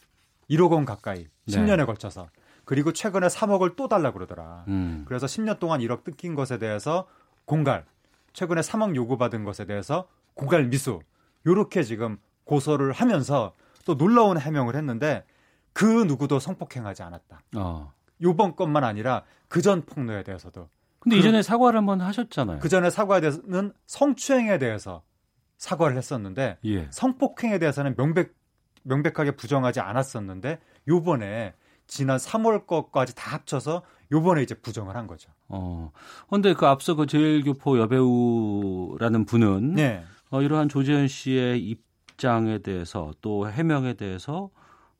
1억 원 가까이. 네. 10년에 걸쳐서. 그리고 최근에 3억을 또 달라 그러더라. 음. 그래서 10년 동안 1억 뜯긴 것에 대해서 공갈. 최근에 3억 요구받은 것에 대해서 공갈 미수. 요렇게 지금 고소를 하면서 또 놀라운 해명을 했는데 그 누구도 성폭행하지 않았다. 어. 요번 것만 아니라 그 전 폭로에 대해서도. 근데 그- 이전에 사과를 한번 하셨잖아요. 그 전에 사과에 대해서는 성추행에 대해서 사과를 했었는데 예. 성폭행에 대해서는 명백 명백하게 부정하지 않았었는데 요번에 지난 3월 것까지 다 합쳐서 요번에 이제 부정을 한 거죠. 어. 근데 그 앞서 그 제일교포 여배우라는 분은 네. 어, 이러한 조재현 씨의 입장에 대해서 또 해명에 대해서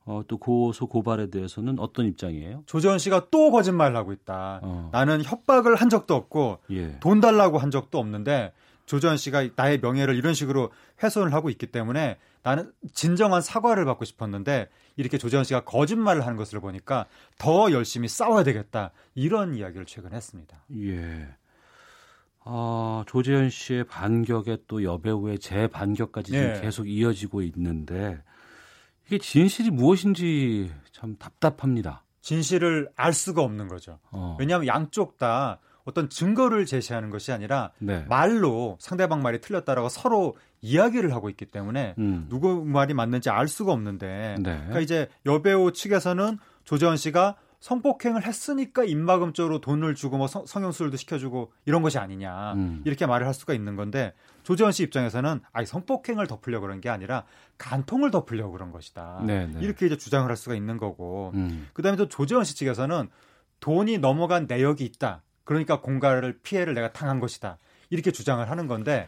어, 또 고소 고발에 대해서는 어떤 입장이에요? 조재현 씨가 또 거짓말을 하고 있다. 어. 나는 협박을 한 적도 없고 예. 돈 달라고 한 적도 없는데 조재현 씨가 나의 명예를 이런 식으로 훼손을 하고 있기 때문에 나는 진정한 사과를 받고 싶었는데 이렇게 조재현 씨가 거짓말을 하는 것을 보니까 더 열심히 싸워야 되겠다. 이런 이야기를 최근에 했습니다. 예. 아, 조재현 씨의 반격에 또 여배우의 재반격까지 지금 예. 계속 이어지고 있는데 이게 진실이 무엇인지 참 답답합니다. 진실을 알 수가 없는 거죠. 어. 왜냐하면 양쪽 다 어떤 증거를 제시하는 것이 아니라 네. 말로 상대방 말이 틀렸다라고 서로 이야기를 하고 있기 때문에 음. 누구 말이 맞는지 알 수가 없는데 네. 그러니까 이제 여배우 측에서는 조재현 씨가 성폭행을 했으니까 입막음죄로 돈을 주고 뭐 성, 성형수술도 시켜주고 이런 것이 아니냐 음. 이렇게 말을 할 수가 있는 건데 조재현 씨 입장에서는 아니 성폭행을 덮으려고 그런 게 아니라 간통을 덮으려고 그런 것이다 네, 네. 이렇게 이제 주장을 할 수가 있는 거고 음. 그다음에 또 조재현 씨 측에서는 돈이 넘어간 내역이 있다 그러니까 공갈을 피해를 내가 당한 것이다 이렇게 주장을 하는 건데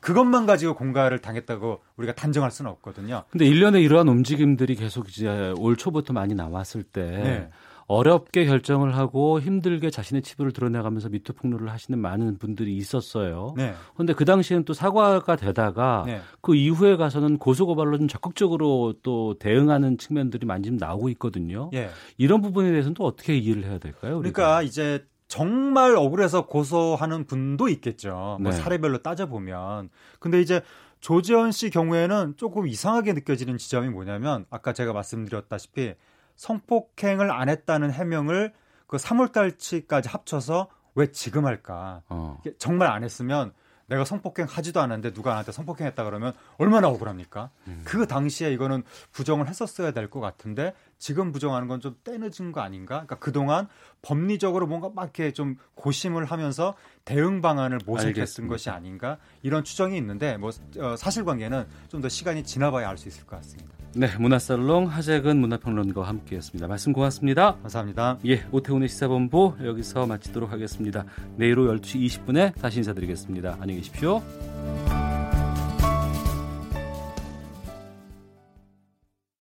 그것만 가지고 공갈을 당했다고 우리가 단정할 수는 없거든요. 근데 일련의 이러한 움직임들이 계속 이제 올 초부터 많이 나왔을 때 네. 어렵게 결정을 하고 힘들게 자신의 치부를 드러내가면서 미투 폭로를 하시는 많은 분들이 있었어요. 네. 그런데 그 당시에는 또 사과가 되다가 네. 그 이후에 가서는 고소고발로 좀 적극적으로 또 대응하는 측면들이 많이 좀 나오고 있거든요. 예. 이런 부분에 대해서는 또 어떻게 이해를 해야 될까요? 우리가? 그러니까 이제 정말 억울해서 고소하는 분도 있겠죠. 뭐 네. 사례별로 따져보면. 근데 이제 조재현 씨 경우에는 조금 이상하게 느껴지는 지점이 뭐냐면 아까 제가 말씀드렸다시피 성폭행을 안 했다는 해명을 그 3월달치까지 합쳐서 왜 지금 할까? 어. 정말 안 했으면 내가 성폭행 하지도 않았는데 누가 나한테 성폭행했다 그러면 얼마나 억울합니까? 음. 그 당시에 이거는 부정을 했었어야 될 것 같은데 지금 부정하는 건 좀 때늦은 거 아닌가? 그러니까 그동안 법리적으로 뭔가 막 이렇게 좀 고심을 하면서 대응 방안을 모색했던. 것이 아닌가? 이런 추정이 있는데 뭐 어, 사실관계는 좀 더 시간이 지나봐야 알 수 있을 것 같습니다. 네, 문화살롱 하재근 문화평론가와 함께했습니다. 말씀 고맙습니다. 감사합니다. 예, 오태훈의 시사본부 여기서 마치도록 하겠습니다. 내일 오후 12시 20분에 다시 인사드리겠습니다. 안녕히 계십시오.